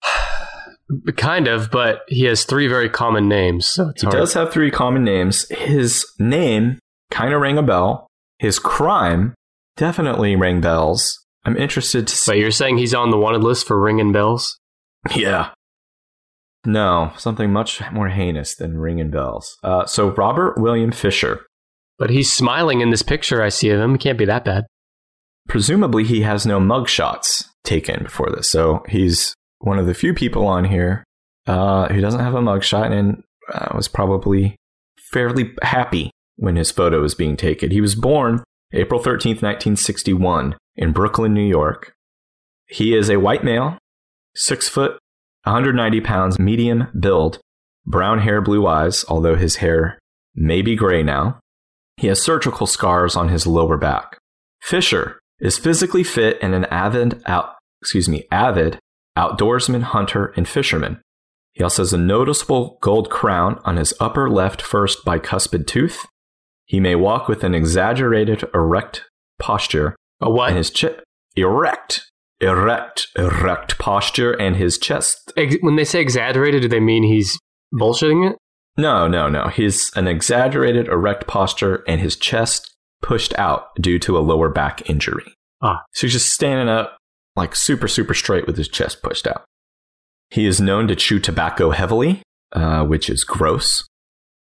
kind of, but he has three very common names. So he hard. does have three common names. His name kind of rang a bell. His crime definitely rang bells. I'm interested to see. But you're saying he's on the wanted list for ringing bells? Yeah. No, something much more heinous than ringing bells. Uh, so, Robert William Fisher. But he's smiling in this picture I see of him. It can't be that bad. Presumably, he has no mugshots taken before this. So, he's one of the few people on here uh, who doesn't have a mugshot and uh, was probably fairly happy when his photo was being taken. He was born April 13th, 1961, in Brooklyn, New York. He is a white male, six foot, 190 pounds, medium build, brown hair, blue eyes, although his hair may be gray now. He has surgical scars on his lower back. Fisher is physically fit and an avid out, excuse me, avid outdoorsman, hunter, and fisherman. He also has a noticeable gold crown on his upper left first bicuspid tooth. He may walk with an exaggerated erect posture. A what? And his chest erect, erect, erect posture, and his chest. When they say exaggerated, do they mean he's bullshitting it? No, no, no. He's an exaggerated erect posture, and his chest pushed out due to a lower back injury. Ah. So he's just standing up, like super, super straight with his chest pushed out. He is known to chew tobacco heavily, uh, which is gross.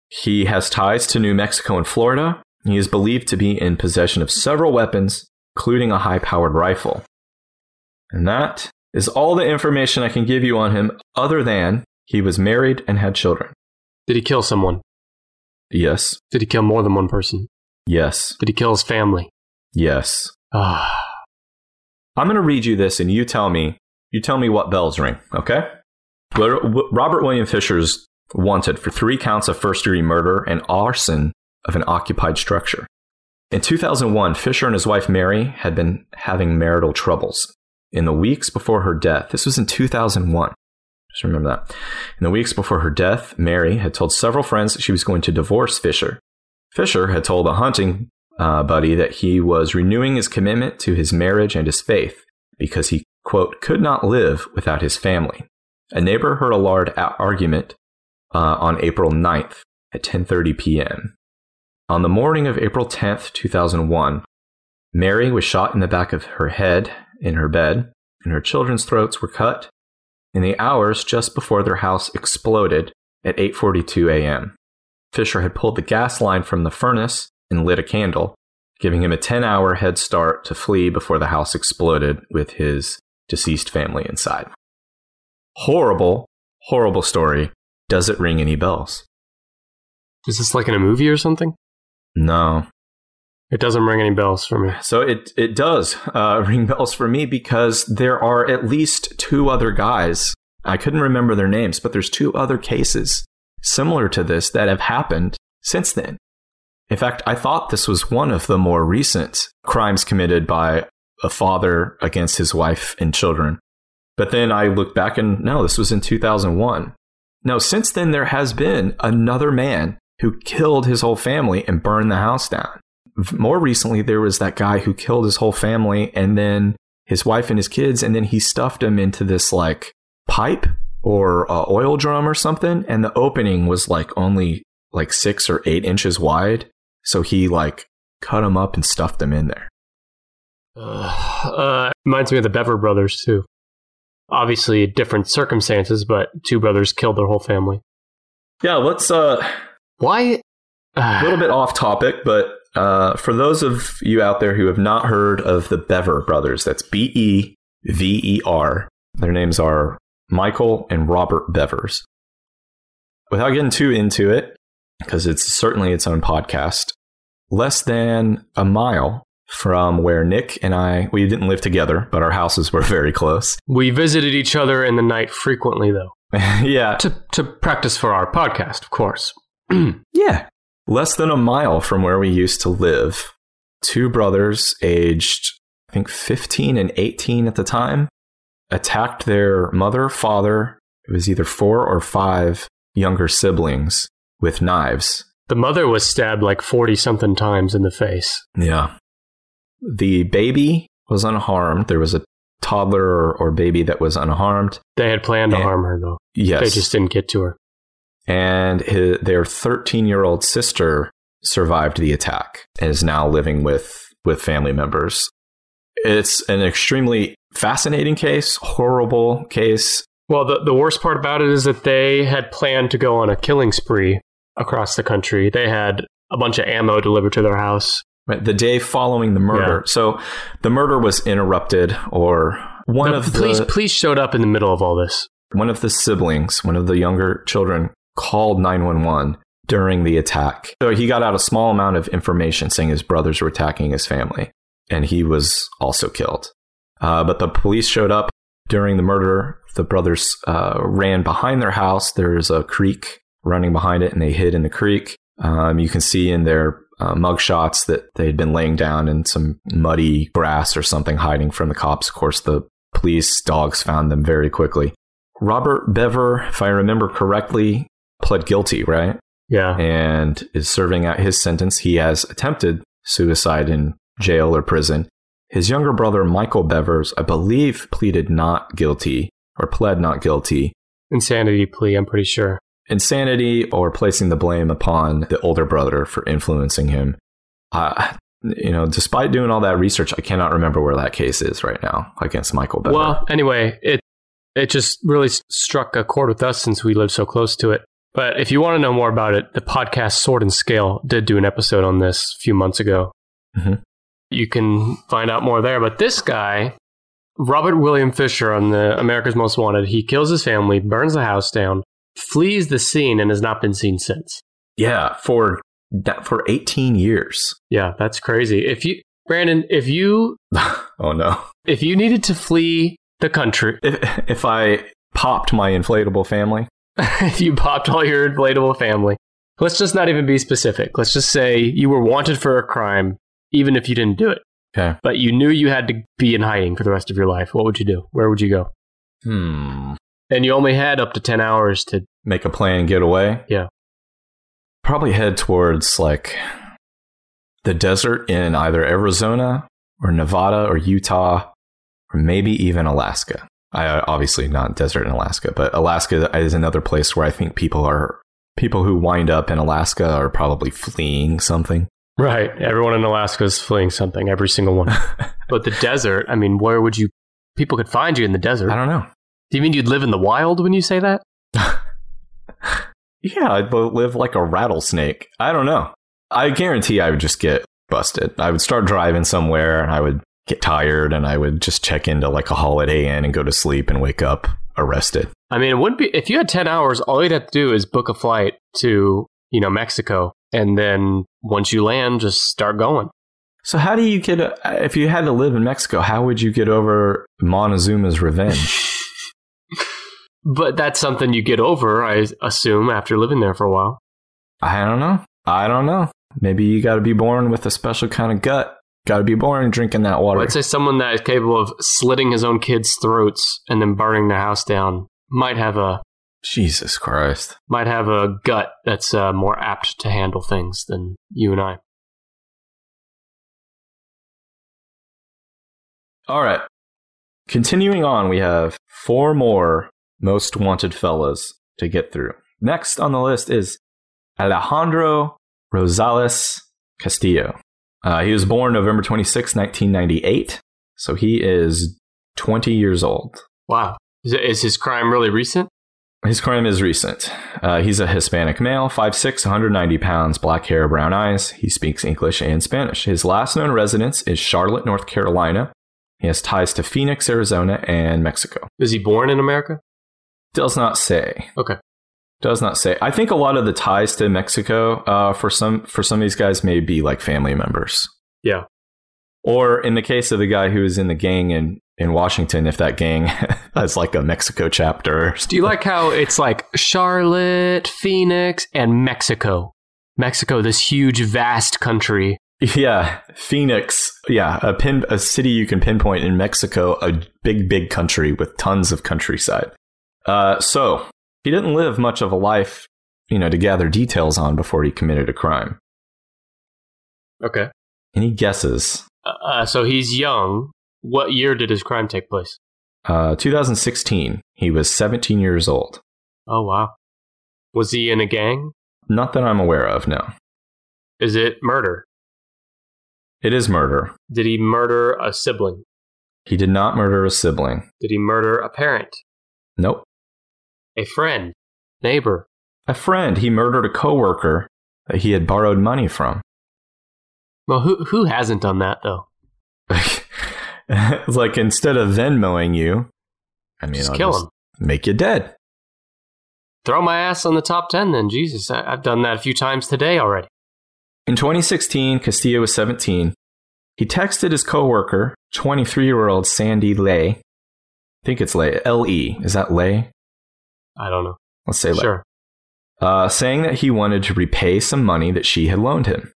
He has ties to New Mexico and Florida. He is believed to be in possession of several weapons, including a high powered rifle. And that is all the information I can give you on him, other than he was married and had children. Did he kill someone? Yes. Did he kill more than one person? Yes. Did he kill his family? Yes. Ah. I'm going to read you this and you tell me, you tell me what bells ring, okay? Robert William Fisher's wanted for three counts of first degree murder and arson of an occupied structure. In 2001, Fisher and his wife Mary had been having marital troubles. In the weeks before her death, this was in 2001. Just remember that. In the weeks before her death, Mary had told several friends she was going to divorce Fisher. Fisher had told a hunting uh, buddy that he was renewing his commitment to his marriage and his faith because he, quote, could not live without his family. A neighbor heard a loud argument uh, on April 9th at 10:30 p.m. On the morning of April 10th, 2001, Mary was shot in the back of her head in her bed, and her children's throats were cut in the hours just before their house exploded at 8:42 a.m. Fisher had pulled the gas line from the furnace and lit a candle, giving him a 10-hour head start to flee before the house exploded with his deceased family inside. Horrible, horrible story. Does it ring any bells? Is this like in a movie or something? No. It doesn't ring any bells for me. So it it does uh, ring bells for me because there are at least two other guys. I couldn't remember their names, but there's two other cases similar to this that have happened since then. In fact, I thought this was one of the more recent crimes committed by a father against his wife and children. But then I looked back and no, this was in 2001. Now, since then, there has been another man who killed his whole family and burned the house down. More recently, there was that guy who killed his whole family and then his wife and his kids, and then he stuffed them into this like pipe or uh, oil drum or something. And the opening was like only like six or eight inches wide. So he like cut them up and stuffed them in there. Uh, uh, reminds me of the Bever brothers, too. Obviously, different circumstances, but two brothers killed their whole family. Yeah, let's uh, why? a little bit off topic, but uh, for those of you out there who have not heard of the Bever brothers, that's B E V E R. Their names are Michael and Robert Bevers. Without getting too into it, because it's certainly its own podcast, less than a mile from where Nick and I, we didn't live together, but our houses were very close. We visited each other in the night frequently, though. yeah. To, to practice for our podcast, of course. yeah. Less than a mile from where we used to live, two brothers aged, I think, 15 and 18 at the time, attacked their mother, father, it was either four or five younger siblings with knives. The mother was stabbed like 40 something times in the face. Yeah. The baby was unharmed. There was a toddler or, or baby that was unharmed. They had planned to And- harm her, though. Yes. They just didn't get to her. And his, their 13 year old sister survived the attack and is now living with, with family members. It's an extremely fascinating case, horrible case. Well, the, the worst part about it is that they had planned to go on a killing spree across the country. They had a bunch of ammo delivered to their house. Right, the day following the murder. So the murder was interrupted, or one the of police, the police showed up in the middle of all this. one of the siblings, one of the younger children, called 911 during the attack. So he got out a small amount of information saying his brothers were attacking his family, and he was also killed. Uh, but the police showed up during the murder. The brothers uh, ran behind their house. There's a creek running behind it, and they hid in the creek. Um, you can see in their uh, mug shots that they had been laying down in some muddy grass or something, hiding from the cops. Of course, the police dogs found them very quickly. Robert Bever, if I remember correctly, pled guilty, right? Yeah. And is serving out his sentence. He has attempted suicide in jail or prison. His younger brother, Michael Bevers, I believe, pleaded not guilty or pled not guilty. Insanity plea, I'm pretty sure. Insanity or placing the blame upon the older brother for influencing him. Uh, you know, despite doing all that research, I cannot remember where that case is right now against Michael Bever. Well, anyway, it it just really struck a chord with us since we live so close to it. But if you want to know more about it, the podcast Sword and Scale did do an episode on this a few months ago. Mhm. You can find out more there. But this guy, Robert William Fisher on the America's Most Wanted, he kills his family, burns the house down, flees the scene, and has not been seen since. yeah, for for 18 years. Yeah, that's crazy. If you, Brandon, if you oh no. if you needed to flee the country, If, if I popped my inflatable family, you popped all your inflatable family. Let's just not even be specific. Let's just say you were wanted for a crime, even if you didn't do it. Okay. But you knew you had to be in hiding for the rest of your life. What would you do? Where would you go? Hmm. And you only had up to 10 hours to. Make a plan and get away? Yeah. Probably head towards like the desert in either Arizona or Nevada or Utah or maybe even Alaska. I uh, obviously not desert in Alaska, but Alaska is another place where I think people are people who wind up in Alaska are probably fleeing something. Right. Everyone in Alaska is fleeing something, every single one. but the desert, I mean, where would you. People could find you in the desert. I don't know. Do you mean you'd live in the wild when you say that? Yeah, I'd live like a rattlesnake. I don't know. I guarantee I would just get busted. I would start driving somewhere and I would get tired and I would just check into like a Holiday Inn and go to sleep and wake up arrested. I mean, it wouldn't be. If you had 10 hours, all you'd have to do is book a flight to, you know, Mexico. And then once you land, just start going. So how do you get if you had to live in Mexico, how would you get over Montezuma's revenge? But that's something you get over, I assume, after living there for a while. I don't know. I don't know. Maybe you got to be born with a special kind of gut. Got to be born drinking that water. I'd say someone that is capable of slitting his own kids' throats and then burning their house down might have a Jesus Christ. might have a gut that's uh, more apt to handle things than you and I. All right. Continuing on, we have four more most wanted fellas to get through. Next on the list is Alejandro Rosales Castillo. Uh, he was born November 26, 1998. So he is 20 years old. Wow, is, is his crime really recent? His crime is recent. Uh, he's a Hispanic male, 5'6, 190 pounds, black hair, brown eyes. He speaks English and Spanish. His last known residence is Charlotte, North Carolina. He has ties to Phoenix, Arizona, and Mexico. Is he born in America? Does not say. Okay. Does not say. I think a lot of the ties to Mexico uh, for some for some of these guys may be like family members. Yeah. Or in the case of the guy who was in the gang in in Washington, if that gang has like a Mexico chapter. Do you like how it's like Charlotte, Phoenix, and Mexico? Mexico, this huge, vast country. Yeah, Phoenix. Yeah, a pin a city you can pinpoint in Mexico, a big, big country with tons of countryside. Uh, so he didn't live much of a life, you know, to gather details on before he committed a crime. Okay. Any guesses? Uh, so he's young. What year did his crime take place? Uh, 2016. He was 17 years old. Oh, wow. Was he in a gang? Not that I'm aware of. No, Is it murder? it is murder. Did he murder a sibling? He did not murder a sibling. Did he murder a parent? Nope. A friend? Neighbor? A friend. He murdered a coworker that he had borrowed money from. Well, who, who hasn't done that, though? it's like instead of Venmoing you, I mean, Just I'll kill just him. make you dead. Throw my ass on the top 10 then. Jesus, I, I've done that a few times today already. In 2016, Castillo was 17. He texted his coworker, 23-year-old Sandy Lay. I think it's Lay. L-E. Is that Lay? I don't know. Let's say Lay. Sure. Uh, saying that he wanted to repay some money that she had loaned him.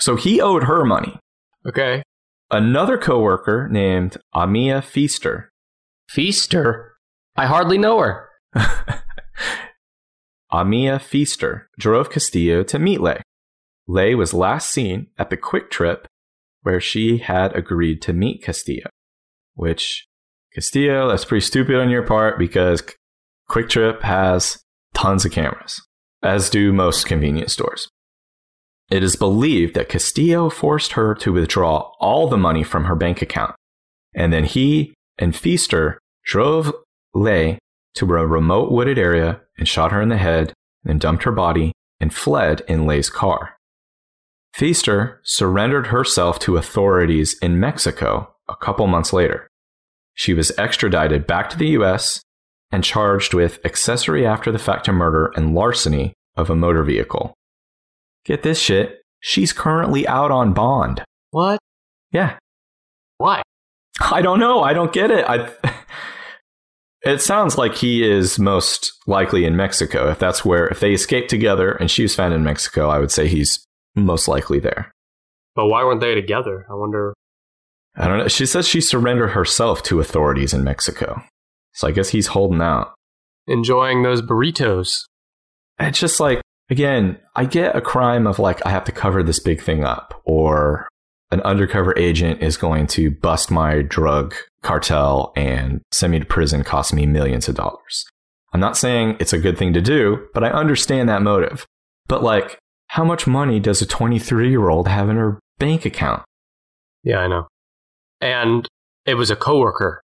So he owed her money. Okay. Another coworker named Amia Feaster. Feaster? I hardly know her. Amia Feaster drove Castillo to meet Lay. Lay was last seen at the QuikTrip where she had agreed to meet Castillo, which Castillo, that's pretty stupid on your part because QuikTrip has tons of cameras, as do most convenience stores. It is believed that Castillo forced her to withdraw all the money from her bank account, and then he and Feaster drove Lay to a remote wooded area and shot her in the head, then dumped her body and fled in Lay's car. Feaster surrendered herself to authorities in Mexico a couple months later. She was extradited back to the US and charged with accessory after the fact to murder and larceny of a motor vehicle. Get this shit, she's currently out on bond. What? Yeah, Why? I don't know. I don't get it. I It sounds like he is most likely in Mexico. If that's where, if they escaped together and she was found in Mexico, I would say he's most likely there. But why weren't they together? I wonder. I don't know. She says she surrendered herself to authorities in Mexico. So I guess he's holding out. Enjoying those burritos. It's just like, again, I get a crime of like, I have to cover this big thing up, or an undercover agent is going to bust my drug cartel and send me to prison, cost me millions of dollars. I'm not saying it's a good thing to do, but I understand that motive. But like, how much money does a 23 year old have in her bank account? Yeah, I know. And it was a coworker.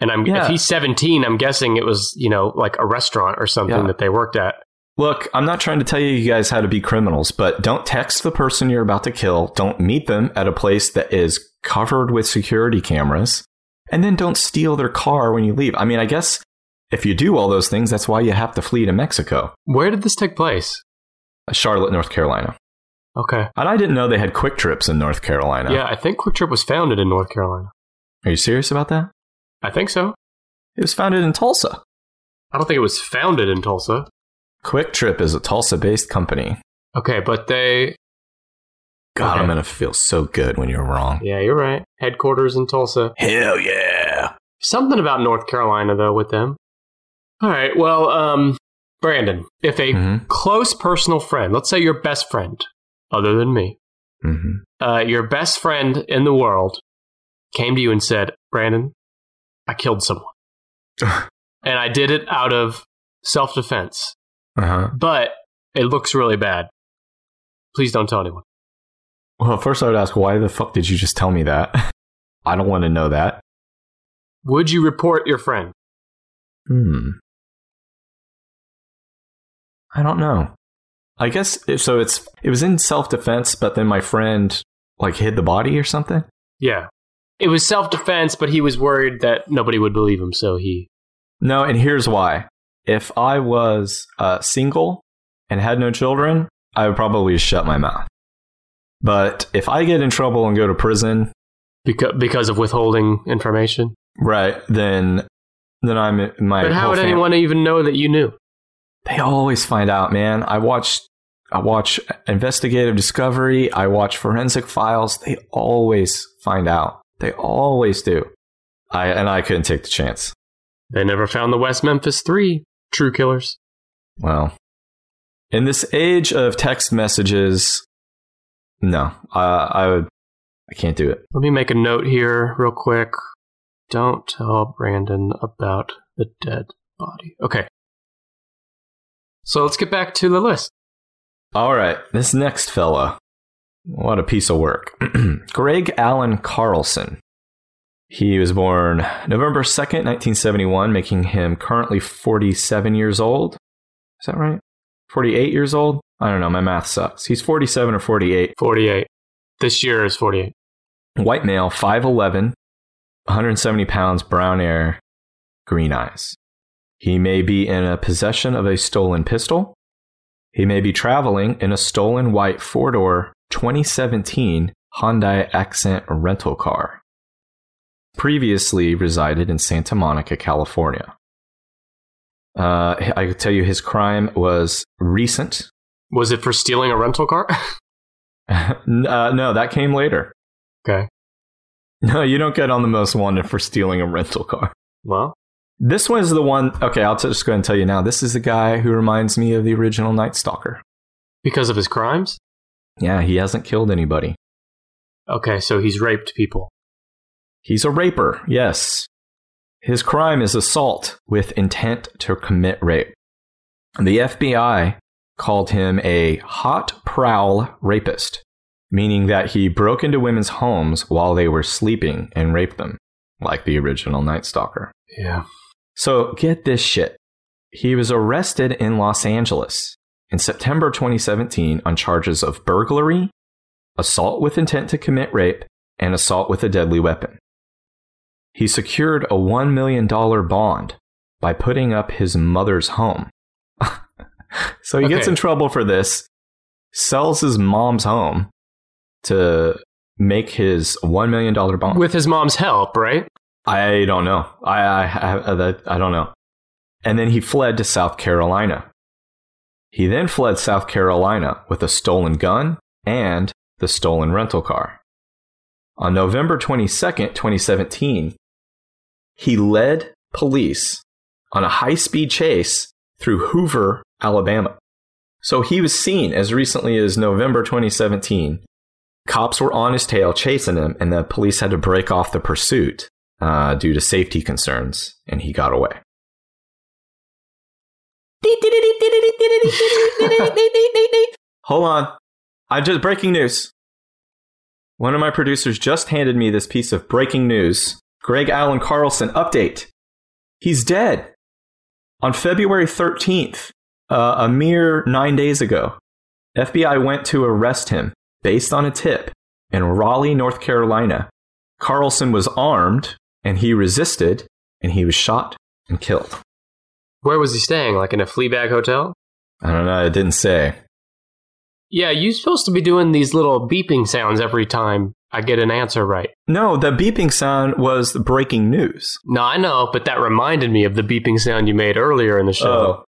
And I'm Yeah. if he's 17, I'm guessing it was, you know, like a restaurant or something Yeah. that they worked at. Look, I'm not trying to tell you guys how to be criminals, but don't text the person you're about to kill. Don't meet them at a place that is covered with security cameras. And then don't steal their car when you leave. I mean, I guess if you do all those things, that's why you have to flee to Mexico. Where did this take place? Charlotte, North Carolina. Okay. And I didn't know they had QuikTrips in North Carolina. Yeah, I think QuikTrip was founded in North Carolina. Are you serious about that? I think so. It was founded in Tulsa. I don't think it was founded in Tulsa. QuikTrip is a Tulsa based company. Okay, but they God, Okay. I'm going to feel so good when you're wrong. Yeah, you're right. Headquarters in Tulsa. Hell yeah. Something about North Carolina though with them. All right. Well, um Brandon, if a hmm close personal friend, let's say your best friend other than me, hmm uh, your best friend in the world came to you and said, Brandon, I killed someone. and I did it out of self defense, Uh-huh. but it looks really bad. Please don't tell anyone. Well, first I would ask, why the fuck did you just tell me that? I don't want to know that. Would you report your friend? Hmm. I don't know. I guess if, so. It's it was in self defense, but then my friend like hid the body or something. Yeah. It was self defense, but he was worried that nobody would believe him, so he. No, and here's why. If I was uh, single and had no children, I would probably shut my mouth. But if I get in trouble and go to prison, Because, because of withholding information. right, then then I'm my. but how would fam- anyone even know that you knew? They always find out, man. I watch I watch investigative discovery, I watch forensic files. They always find out. They always do. I and I couldn't take the chance. They never found the West Memphis Three true killers. Well, in this age of text messages, no, uh, I would I can't do it. Let me make a note here, real quick. Don't tell Brandon about the dead body. Okay. So let's get back to the list. All right, this next fella, what a piece of work. Greg Alyn Carlson. He was born November 2nd, 1971, making him currently 47 years old. Is that right? 48 years old? I don't know, my math sucks. He's 47 or 48. 48. This year is 48. White male, 5'11, 170 pounds, brown hair, green eyes. He may be in a possession of a stolen pistol. He may be traveling in a stolen white four door 2017 Hyundai Accent rental car. Previously resided in Santa Monica, California. Uh, I could tell you his crime was recent. Was it for stealing a rental car? Uh, no, that came later. okay. No, you don't get on the most wanted for stealing a rental car. Well, This one is the one. Okay, I'll just go ahead and tell you now. This is the guy who reminds me of the original Night Stalker. because of his crimes? Yeah, he hasn't killed anybody. Okay, so he's raped people. He's a raper, yes. His crime is assault with intent to commit rape. The FBI called him a hot prowl rapist, meaning that he broke into women's homes while they were sleeping and raped them, like the original Night Stalker. Yeah. So get this shit. He was arrested in Los Angeles in September 2017 on charges of burglary, assault with intent to commit rape, and assault with a deadly weapon. He secured a $1 million bond by putting up his mother's home. so he gets in trouble for this, sells his mom's home to make his $1 million bond. With his mom's help, right? I don't know. I, I, I, I don't know. And then he fled to South Carolina. He then fled South Carolina with a stolen gun and the stolen rental car. On November 22, 2017, he led police on a high speed chase through Hoover, Alabama. So he was seen as recently as November 2017. Cops were on his tail chasing him, and the police had to break off the pursuit uh, due to safety concerns, and he got away. Hold on. I'm just breaking news. One of my producers just handed me this piece of breaking news. Greg Alyn Carlson update. He's dead. On February 13th, uh, a mere nine days ago, FBI went to arrest him based on a tip in Raleigh, North Carolina. Carlson was armed and he resisted and he was shot and killed. Where was he staying? Like in a Fleabag hotel? I don't know. It didn't say. Yeah, you're supposed to be doing these little beeping sounds every time I get an answer right. No, the beeping sound was the breaking news. No, I know, but that reminded me of the beeping sound you made earlier in the show. Oh.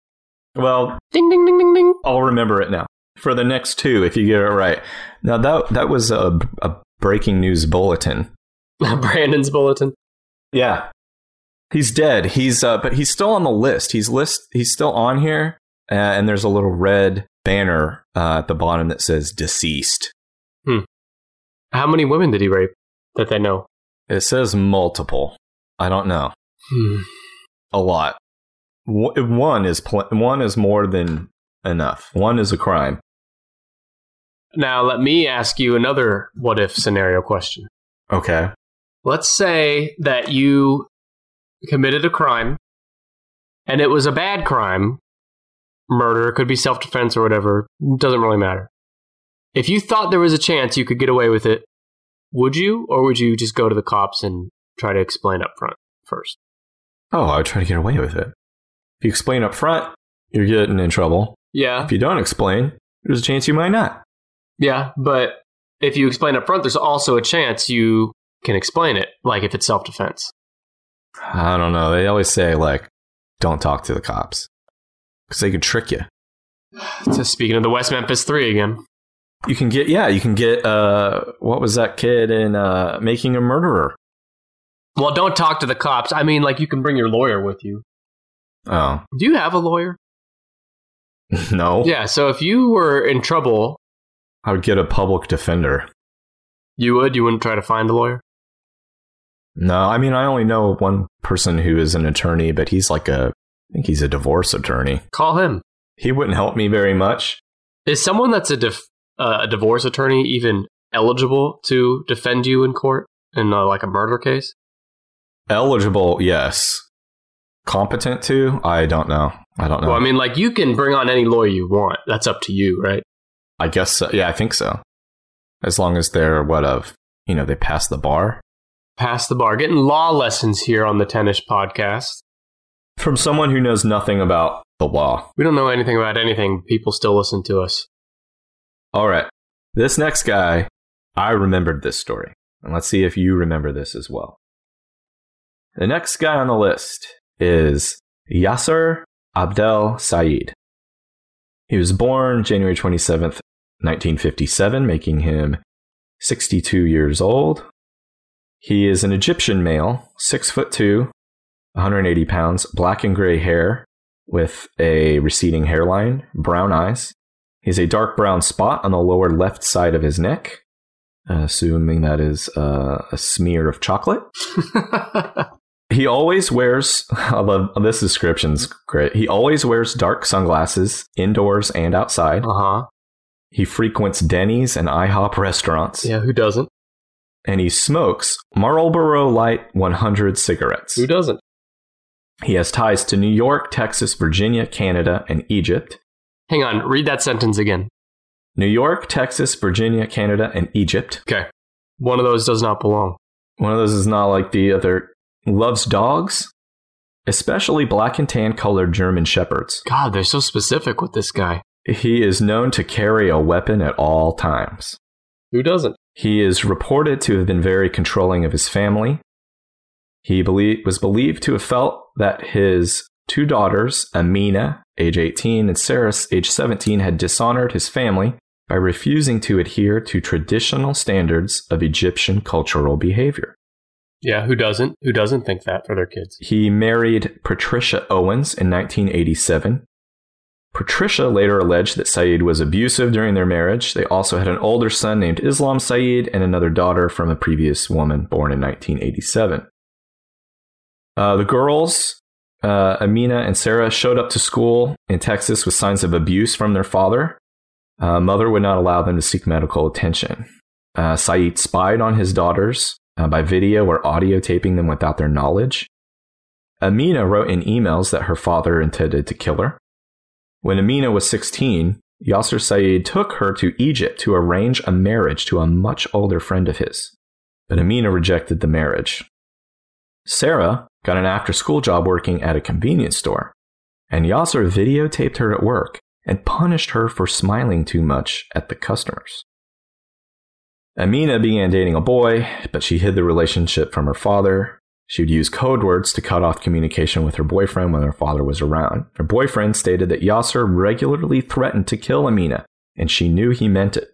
Well, Ding, ding, ding, ding, ding. I'll remember it now. For the next two, if you get it right. Now, that, that was a, a breaking news bulletin. Brandon's bulletin. Yeah. He's dead. He's uh, but he's still on the list. He's list. He's still on here, uh, and there's a little red banner uh, at the bottom that says deceased. How many women did he rape that they know? It says multiple. I don't know. Hmm. A lot. One is pl- one is more than enough. One is a crime. Now, let me ask you another what if scenario question. Okay. Let's say that you committed a crime and it was a bad crime. Murder, could be self defense or whatever. Doesn't really matter. If you thought there was a chance you could get away with it, would you? Or would you just go to the cops and try to explain up front first? Oh, I would try to get away with it. If you explain up front, you're getting in trouble. Yeah. If you don't explain, there's a chance you might not. Yeah. But if you explain up front, there's also a chance you can explain it, like if it's self defense. I don't know. They always say like, don't talk to the cops because they could trick you. So speaking of the West Memphis Three again. You can get yeah, you can get uh, what was that kid in uh, Making a Murderer? Well, don't talk to the cops. I mean, like you can bring your lawyer with you. Oh Do you have a lawyer? no, Yeah. So if you were in trouble, I would get a public defender. you would. You wouldn't try to find a lawyer. No, I mean I only know one person who is an attorney, but he's like a I think he's a divorce attorney. Call him. He wouldn't help me very much. Is someone that's a dif- uh, a divorce attorney even eligible to defend you in court in uh, like a murder case? Eligible, yes. Competent to? I don't know. I don't know. Well, I mean, like you can bring on any lawyer you want. That's up to you, right? I guess so. Yeah, I think so. As long as they're what of you know they pass the bar Pass the bar. Getting law lessons here on the Tennis Podcast. from someone who knows nothing about the law. We don't know anything about anything. People still listen to us. All right, this next guy, I remembered this story, and let's see if you remember this as well. The next guy on the list is Yasser Abdel Saeed. He was born January 27th, 1957, making him 62 years old. He is an Egyptian male, 6 foot 2, 180 pounds, black and gray hair with a receding hairline, brown eyes. He has a dark brown spot on the lower left side of his neck, assuming that is uh, a smear of chocolate. He always wears, I love this description's great. He always wears dark sunglasses indoors and outside. uh huh. He frequents Denny's and IHOP restaurants. Yeah, who doesn't? And he smokes Marlboro Light 100 cigarettes. Who doesn't? He has ties to New York, Texas, Virginia, Canada, and Egypt. Hang on, read that sentence again. New York, Texas, Virginia, Canada, and Egypt. Okay. One of those does not belong. One of those is not like the other. Loves dogs, especially black and tan colored German shepherds. God, they're so specific with this guy. He is known to carry a weapon at all times. Who doesn't? He is reported to have been very controlling of his family. He belie- was believed to have felt that his two daughters, Amina, age 18, and Saras, age 17, had dishonored his family by refusing to adhere to traditional standards of Egyptian cultural behavior. Yeah, who doesn't? Who doesn't think that for their kids? He married Patricia Owens in 1987. Patricia later alleged that Saeed was abusive during their marriage. They also had an older son named Islam Saeed and another daughter from a previous woman born in 1987. Uh, the girls, uh, Amina and Sarah, showed up to school in Texas with signs of abuse from their father. Uh, mother would not allow them to seek medical attention. Uh, Saeed spied on his daughters uh, by video or audio taping them without their knowledge. Amina wrote in emails that her father intended to kill her. When Amina was 16, Yasser Saeed took her to Egypt to arrange a marriage to a much older friend of his. But Amina rejected the marriage. Sarah got an after school job working at a convenience store, and Yasser videotaped her at work and punished her for smiling too much at the customers. Amina began dating a boy, but she hid the relationship from her father. She would use code words to cut off communication with her boyfriend when her father was around. Her boyfriend stated that Yasser regularly threatened to kill Amina, and she knew he meant it.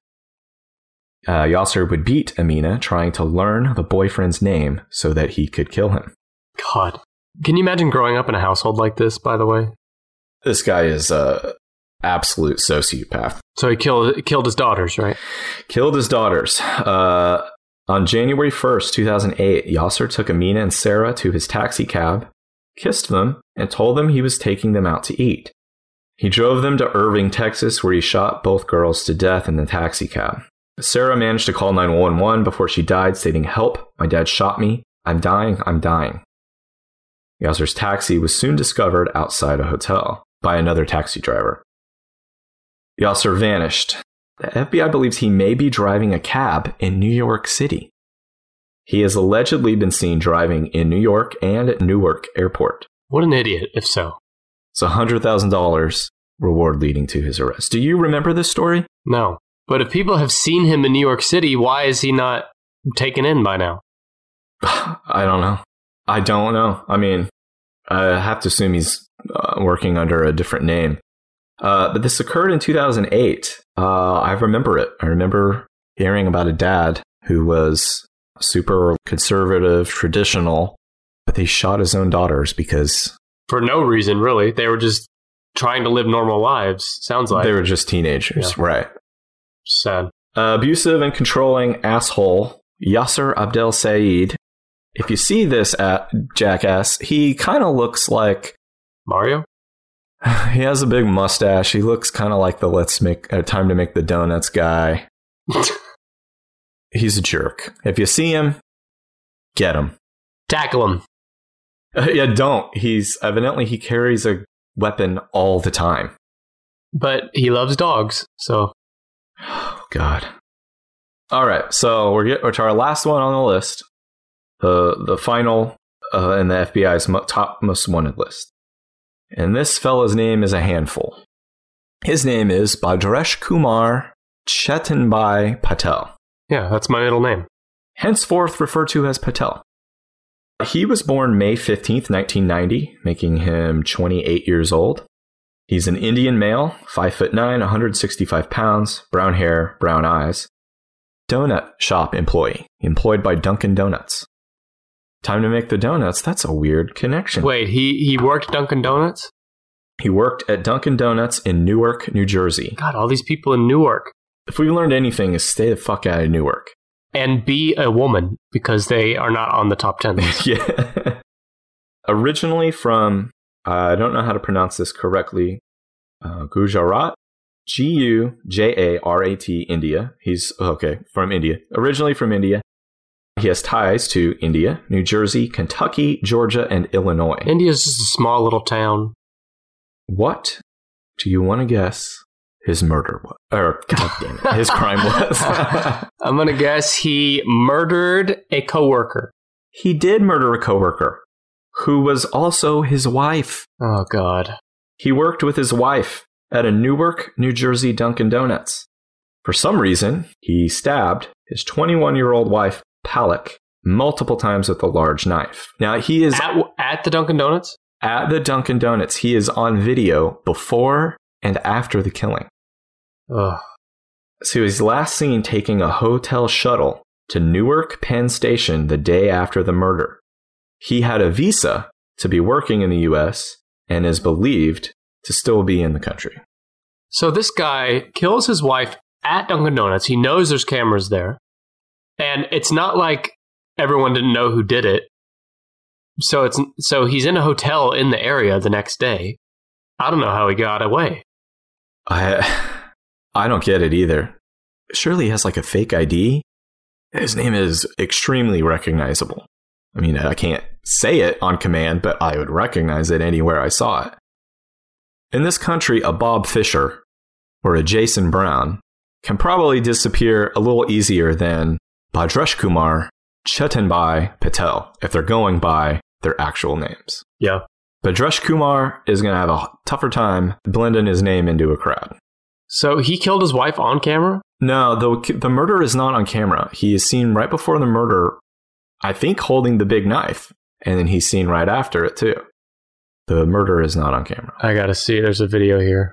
Uh, Yasser would beat Amina, trying to learn the boyfriend's name so that he could kill him. God. Can you imagine growing up in a household like this, by the way? This guy is a absolute sociopath. So he killed killed his daughters, right? Killed his daughters. Uh, on January 1st, 2008, Yasser took Amina and Sarah to his taxi cab, kissed them, and told them he was taking them out to eat. He drove them to Irving, Texas, where he shot both girls to death in the taxi cab. Sarah managed to call 911 before she died, stating, Help, my dad shot me. I'm dying, I'm dying. Yasser's taxi was soon discovered outside a hotel by another taxi driver. Yasser vanished. The FBI believes he may be driving a cab in New York City. He has allegedly been seen driving in New York and at Newark Airport. What an idiot, if so. It's a $100,000 reward leading to his arrest. Do you remember this story? No. But if people have seen him in New York City, why is he not taken in by now? I don't know. I don't know. I mean, I have to assume he's uh, working under a different name. Uh, but this occurred in 2008. Uh, I remember it. I remember hearing about a dad who was super conservative, traditional, but they shot his own daughters because. For no reason, really. They were just trying to live normal lives, sounds like. They were just teenagers, yeah. right. Sad. Uh, abusive and controlling asshole Yasser Abdel Saeed. If you see this at Jackass, he kind of looks like Mario. He has a big mustache. He looks kind of like the let's make uh, time to make the donuts guy. He's a jerk. If you see him, get him. Tackle him. Uh, yeah, don't. He's evidently he carries a weapon all the time. But he loves dogs, so. Oh, God. All right, so we're getting to our last one on the list, the the final uh, in the FBI's top most wanted list. And this fellow's name is a handful. His name is Bhadresh Kumar Chetanbhai Patel. Yeah, that's my middle name. Henceforth referred to as Patel. He was born May 15th, 1990, making him 28 years old. He's an Indian male, 5 foot 9, 165 pounds, brown hair, brown eyes. Donut shop employee, employed by Dunkin' Donuts. Time to make the donuts. That's a weird connection. Wait, he he worked Dunkin' Donuts? He worked at Dunkin' Donuts in Newark, New Jersey. God, all these people in Newark. If we learned anything, is stay the fuck out of Newark. And be a woman because they are not on the top 10 yeah. Originally from, uh, I don't know how to pronounce this correctly, uh, Gujarat, G U J A R A T, India. He's, okay, from India. Originally from India. He has ties to India, New Jersey, Kentucky, Georgia, and Illinois. India's just a small little town. What do you want to guess his murder was? Or, God damn it, his crime was? I'm going to guess he murdered a coworker. He did murder a coworker who was also his wife. Oh, God. He worked with his wife at a Newark, New Jersey Dunkin' Donuts. For some reason, he stabbed his 21 year old wife, Palak, multiple times with a large knife. Now he is At, at the Dunkin' Donuts? at the Dunkin' Donuts. He is on video before and after the killing. Ugh. So he was last seen taking a hotel shuttle to Newark Penn Station the day after the murder. He had a visa to be working in the US and is believed to still be in the country. So this guy kills his wife at Dunkin' Donuts. He knows there's cameras there. And it's not like everyone didn't know who did it. So it's so he's in a hotel in the area the next day. I don't know how he got away. I I don't get it either. Surely he has like a fake ID. His name is extremely recognizable. I mean, I can't say it on command, but I would recognize it anywhere I saw it. In this country, a Bob Fisher or a Jason Brown can probably disappear a little easier than Bhadresh Kumar, Chetanbhai Patel, if they're going by their actual names. Yeah. Bhadresh Kumar is going to have a tougher time blending his name into a crowd. So he killed his wife on camera? No, the the murder is not on camera. He is seen right before the murder, I think, holding the big knife, and then he's seen right after it too. The murder is not on camera. I gotta see. There's a video here.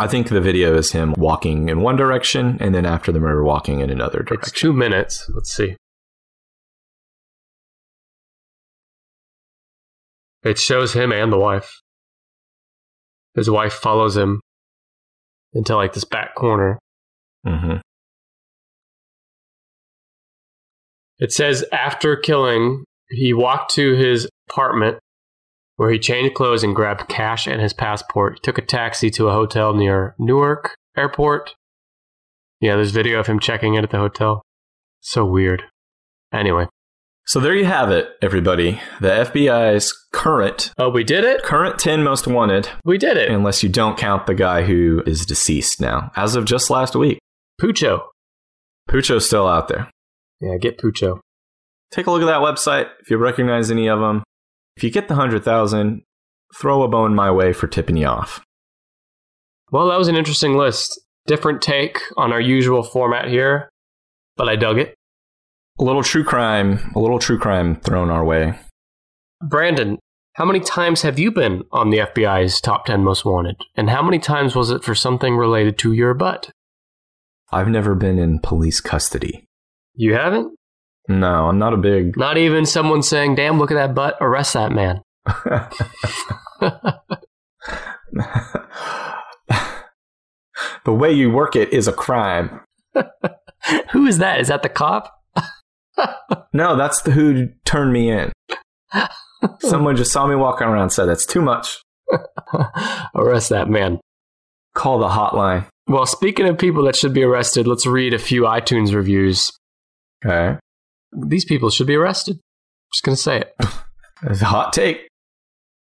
I think the video is him walking in one direction, and then after the murder, walking in another direction. It's two minutes. Let's see. It shows him and the wife. His wife follows him into like this back corner. hmm It says after killing, he walked to his apartment where he changed clothes and grabbed cash and his passport. He took a taxi to a hotel near Newark Airport. Yeah, there's video of him checking in at the hotel. So weird. Anyway. So there you have it, everybody. The FBI's current Oh, we did it? current ten most wanted, We did it. unless you don't count the guy who is deceased now, as of just last week. Pucho. Pucho's still out there. Yeah, get Pucho. take a look at that website if you recognize any of them. If you get the 100,000, throw a bone my way for tipping you off. Well, that was an interesting list. Different take on our usual format here, but I dug it. A little true crime, a little true crime thrown our way. Brandon, how many times have you been on the FBI's top 10 most wanted? And how many times was it for something related to your butt? I've never been in police custody. You haven't? No, I'm not a big. Not even someone saying, damn, look at that butt, arrest that man. the way you work it is a crime. Who is that? Is that the cop? No, that's the who turned me in. Someone just saw me walking around and said, that's too much. arrest that man. Call the hotline. Well, speaking of people that should be arrested, let's read a few iTunes reviews. Okay. These people should be arrested. Just going to say it. It's a hot take.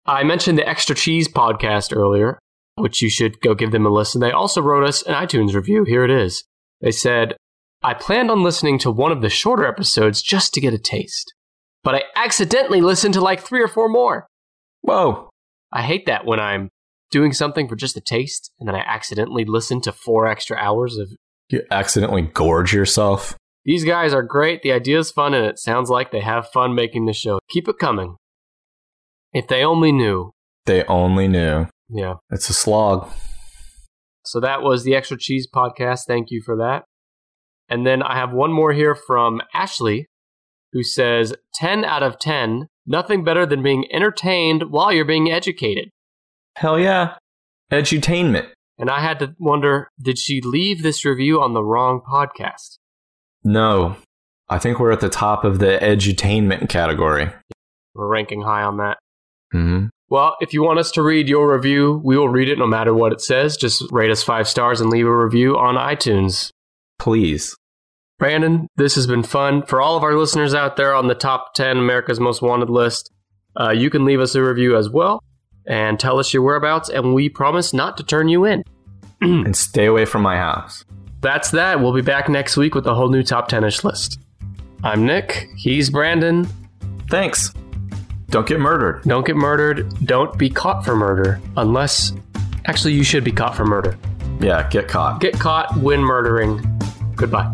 I mentioned the Extra Cheese podcast earlier, which you should go give them a listen. They also wrote us an iTunes review. Here it is. They said, I planned on listening to one of the shorter episodes just to get a taste, but I accidentally listened to like three or four more. Whoa. I hate that when I'm doing something for just a taste and then I accidentally listen to four extra hours of. You accidentally gorge yourself. These guys are great. The idea is fun and it sounds like they have fun making the show. Keep it coming. If they only knew. They only knew. Yeah. It's a slog. So that was the Extra Cheese podcast. Thank you for that. And then I have one more here from Ashley, who says 10 out of 10. Nothing better than being entertained while you're being educated. Hell yeah. Edutainment. And I had to wonder did she leave this review on the wrong podcast? No. I think we're at the top of the edutainment category. We're ranking high on that. hmm Well, if you want us to read your review, we will read it no matter what it says. Just rate us five stars and leave a review on iTunes. Please. Brandon, this has been fun. For all of our listeners out there on the top 10 America's Most Wanted list, uh, you can leave us a review as well and tell us your whereabouts, and we promise not to turn you in. And stay away from my house. That's that. We'll be back next week with a whole new top 10 ish list. I'm Nick. He's Brandon. Thanks. Don't get murdered. Don't get murdered. Don't be caught for murder. Unless, actually, you should be caught for murder. Yeah, get caught. Get caught when murdering. Goodbye.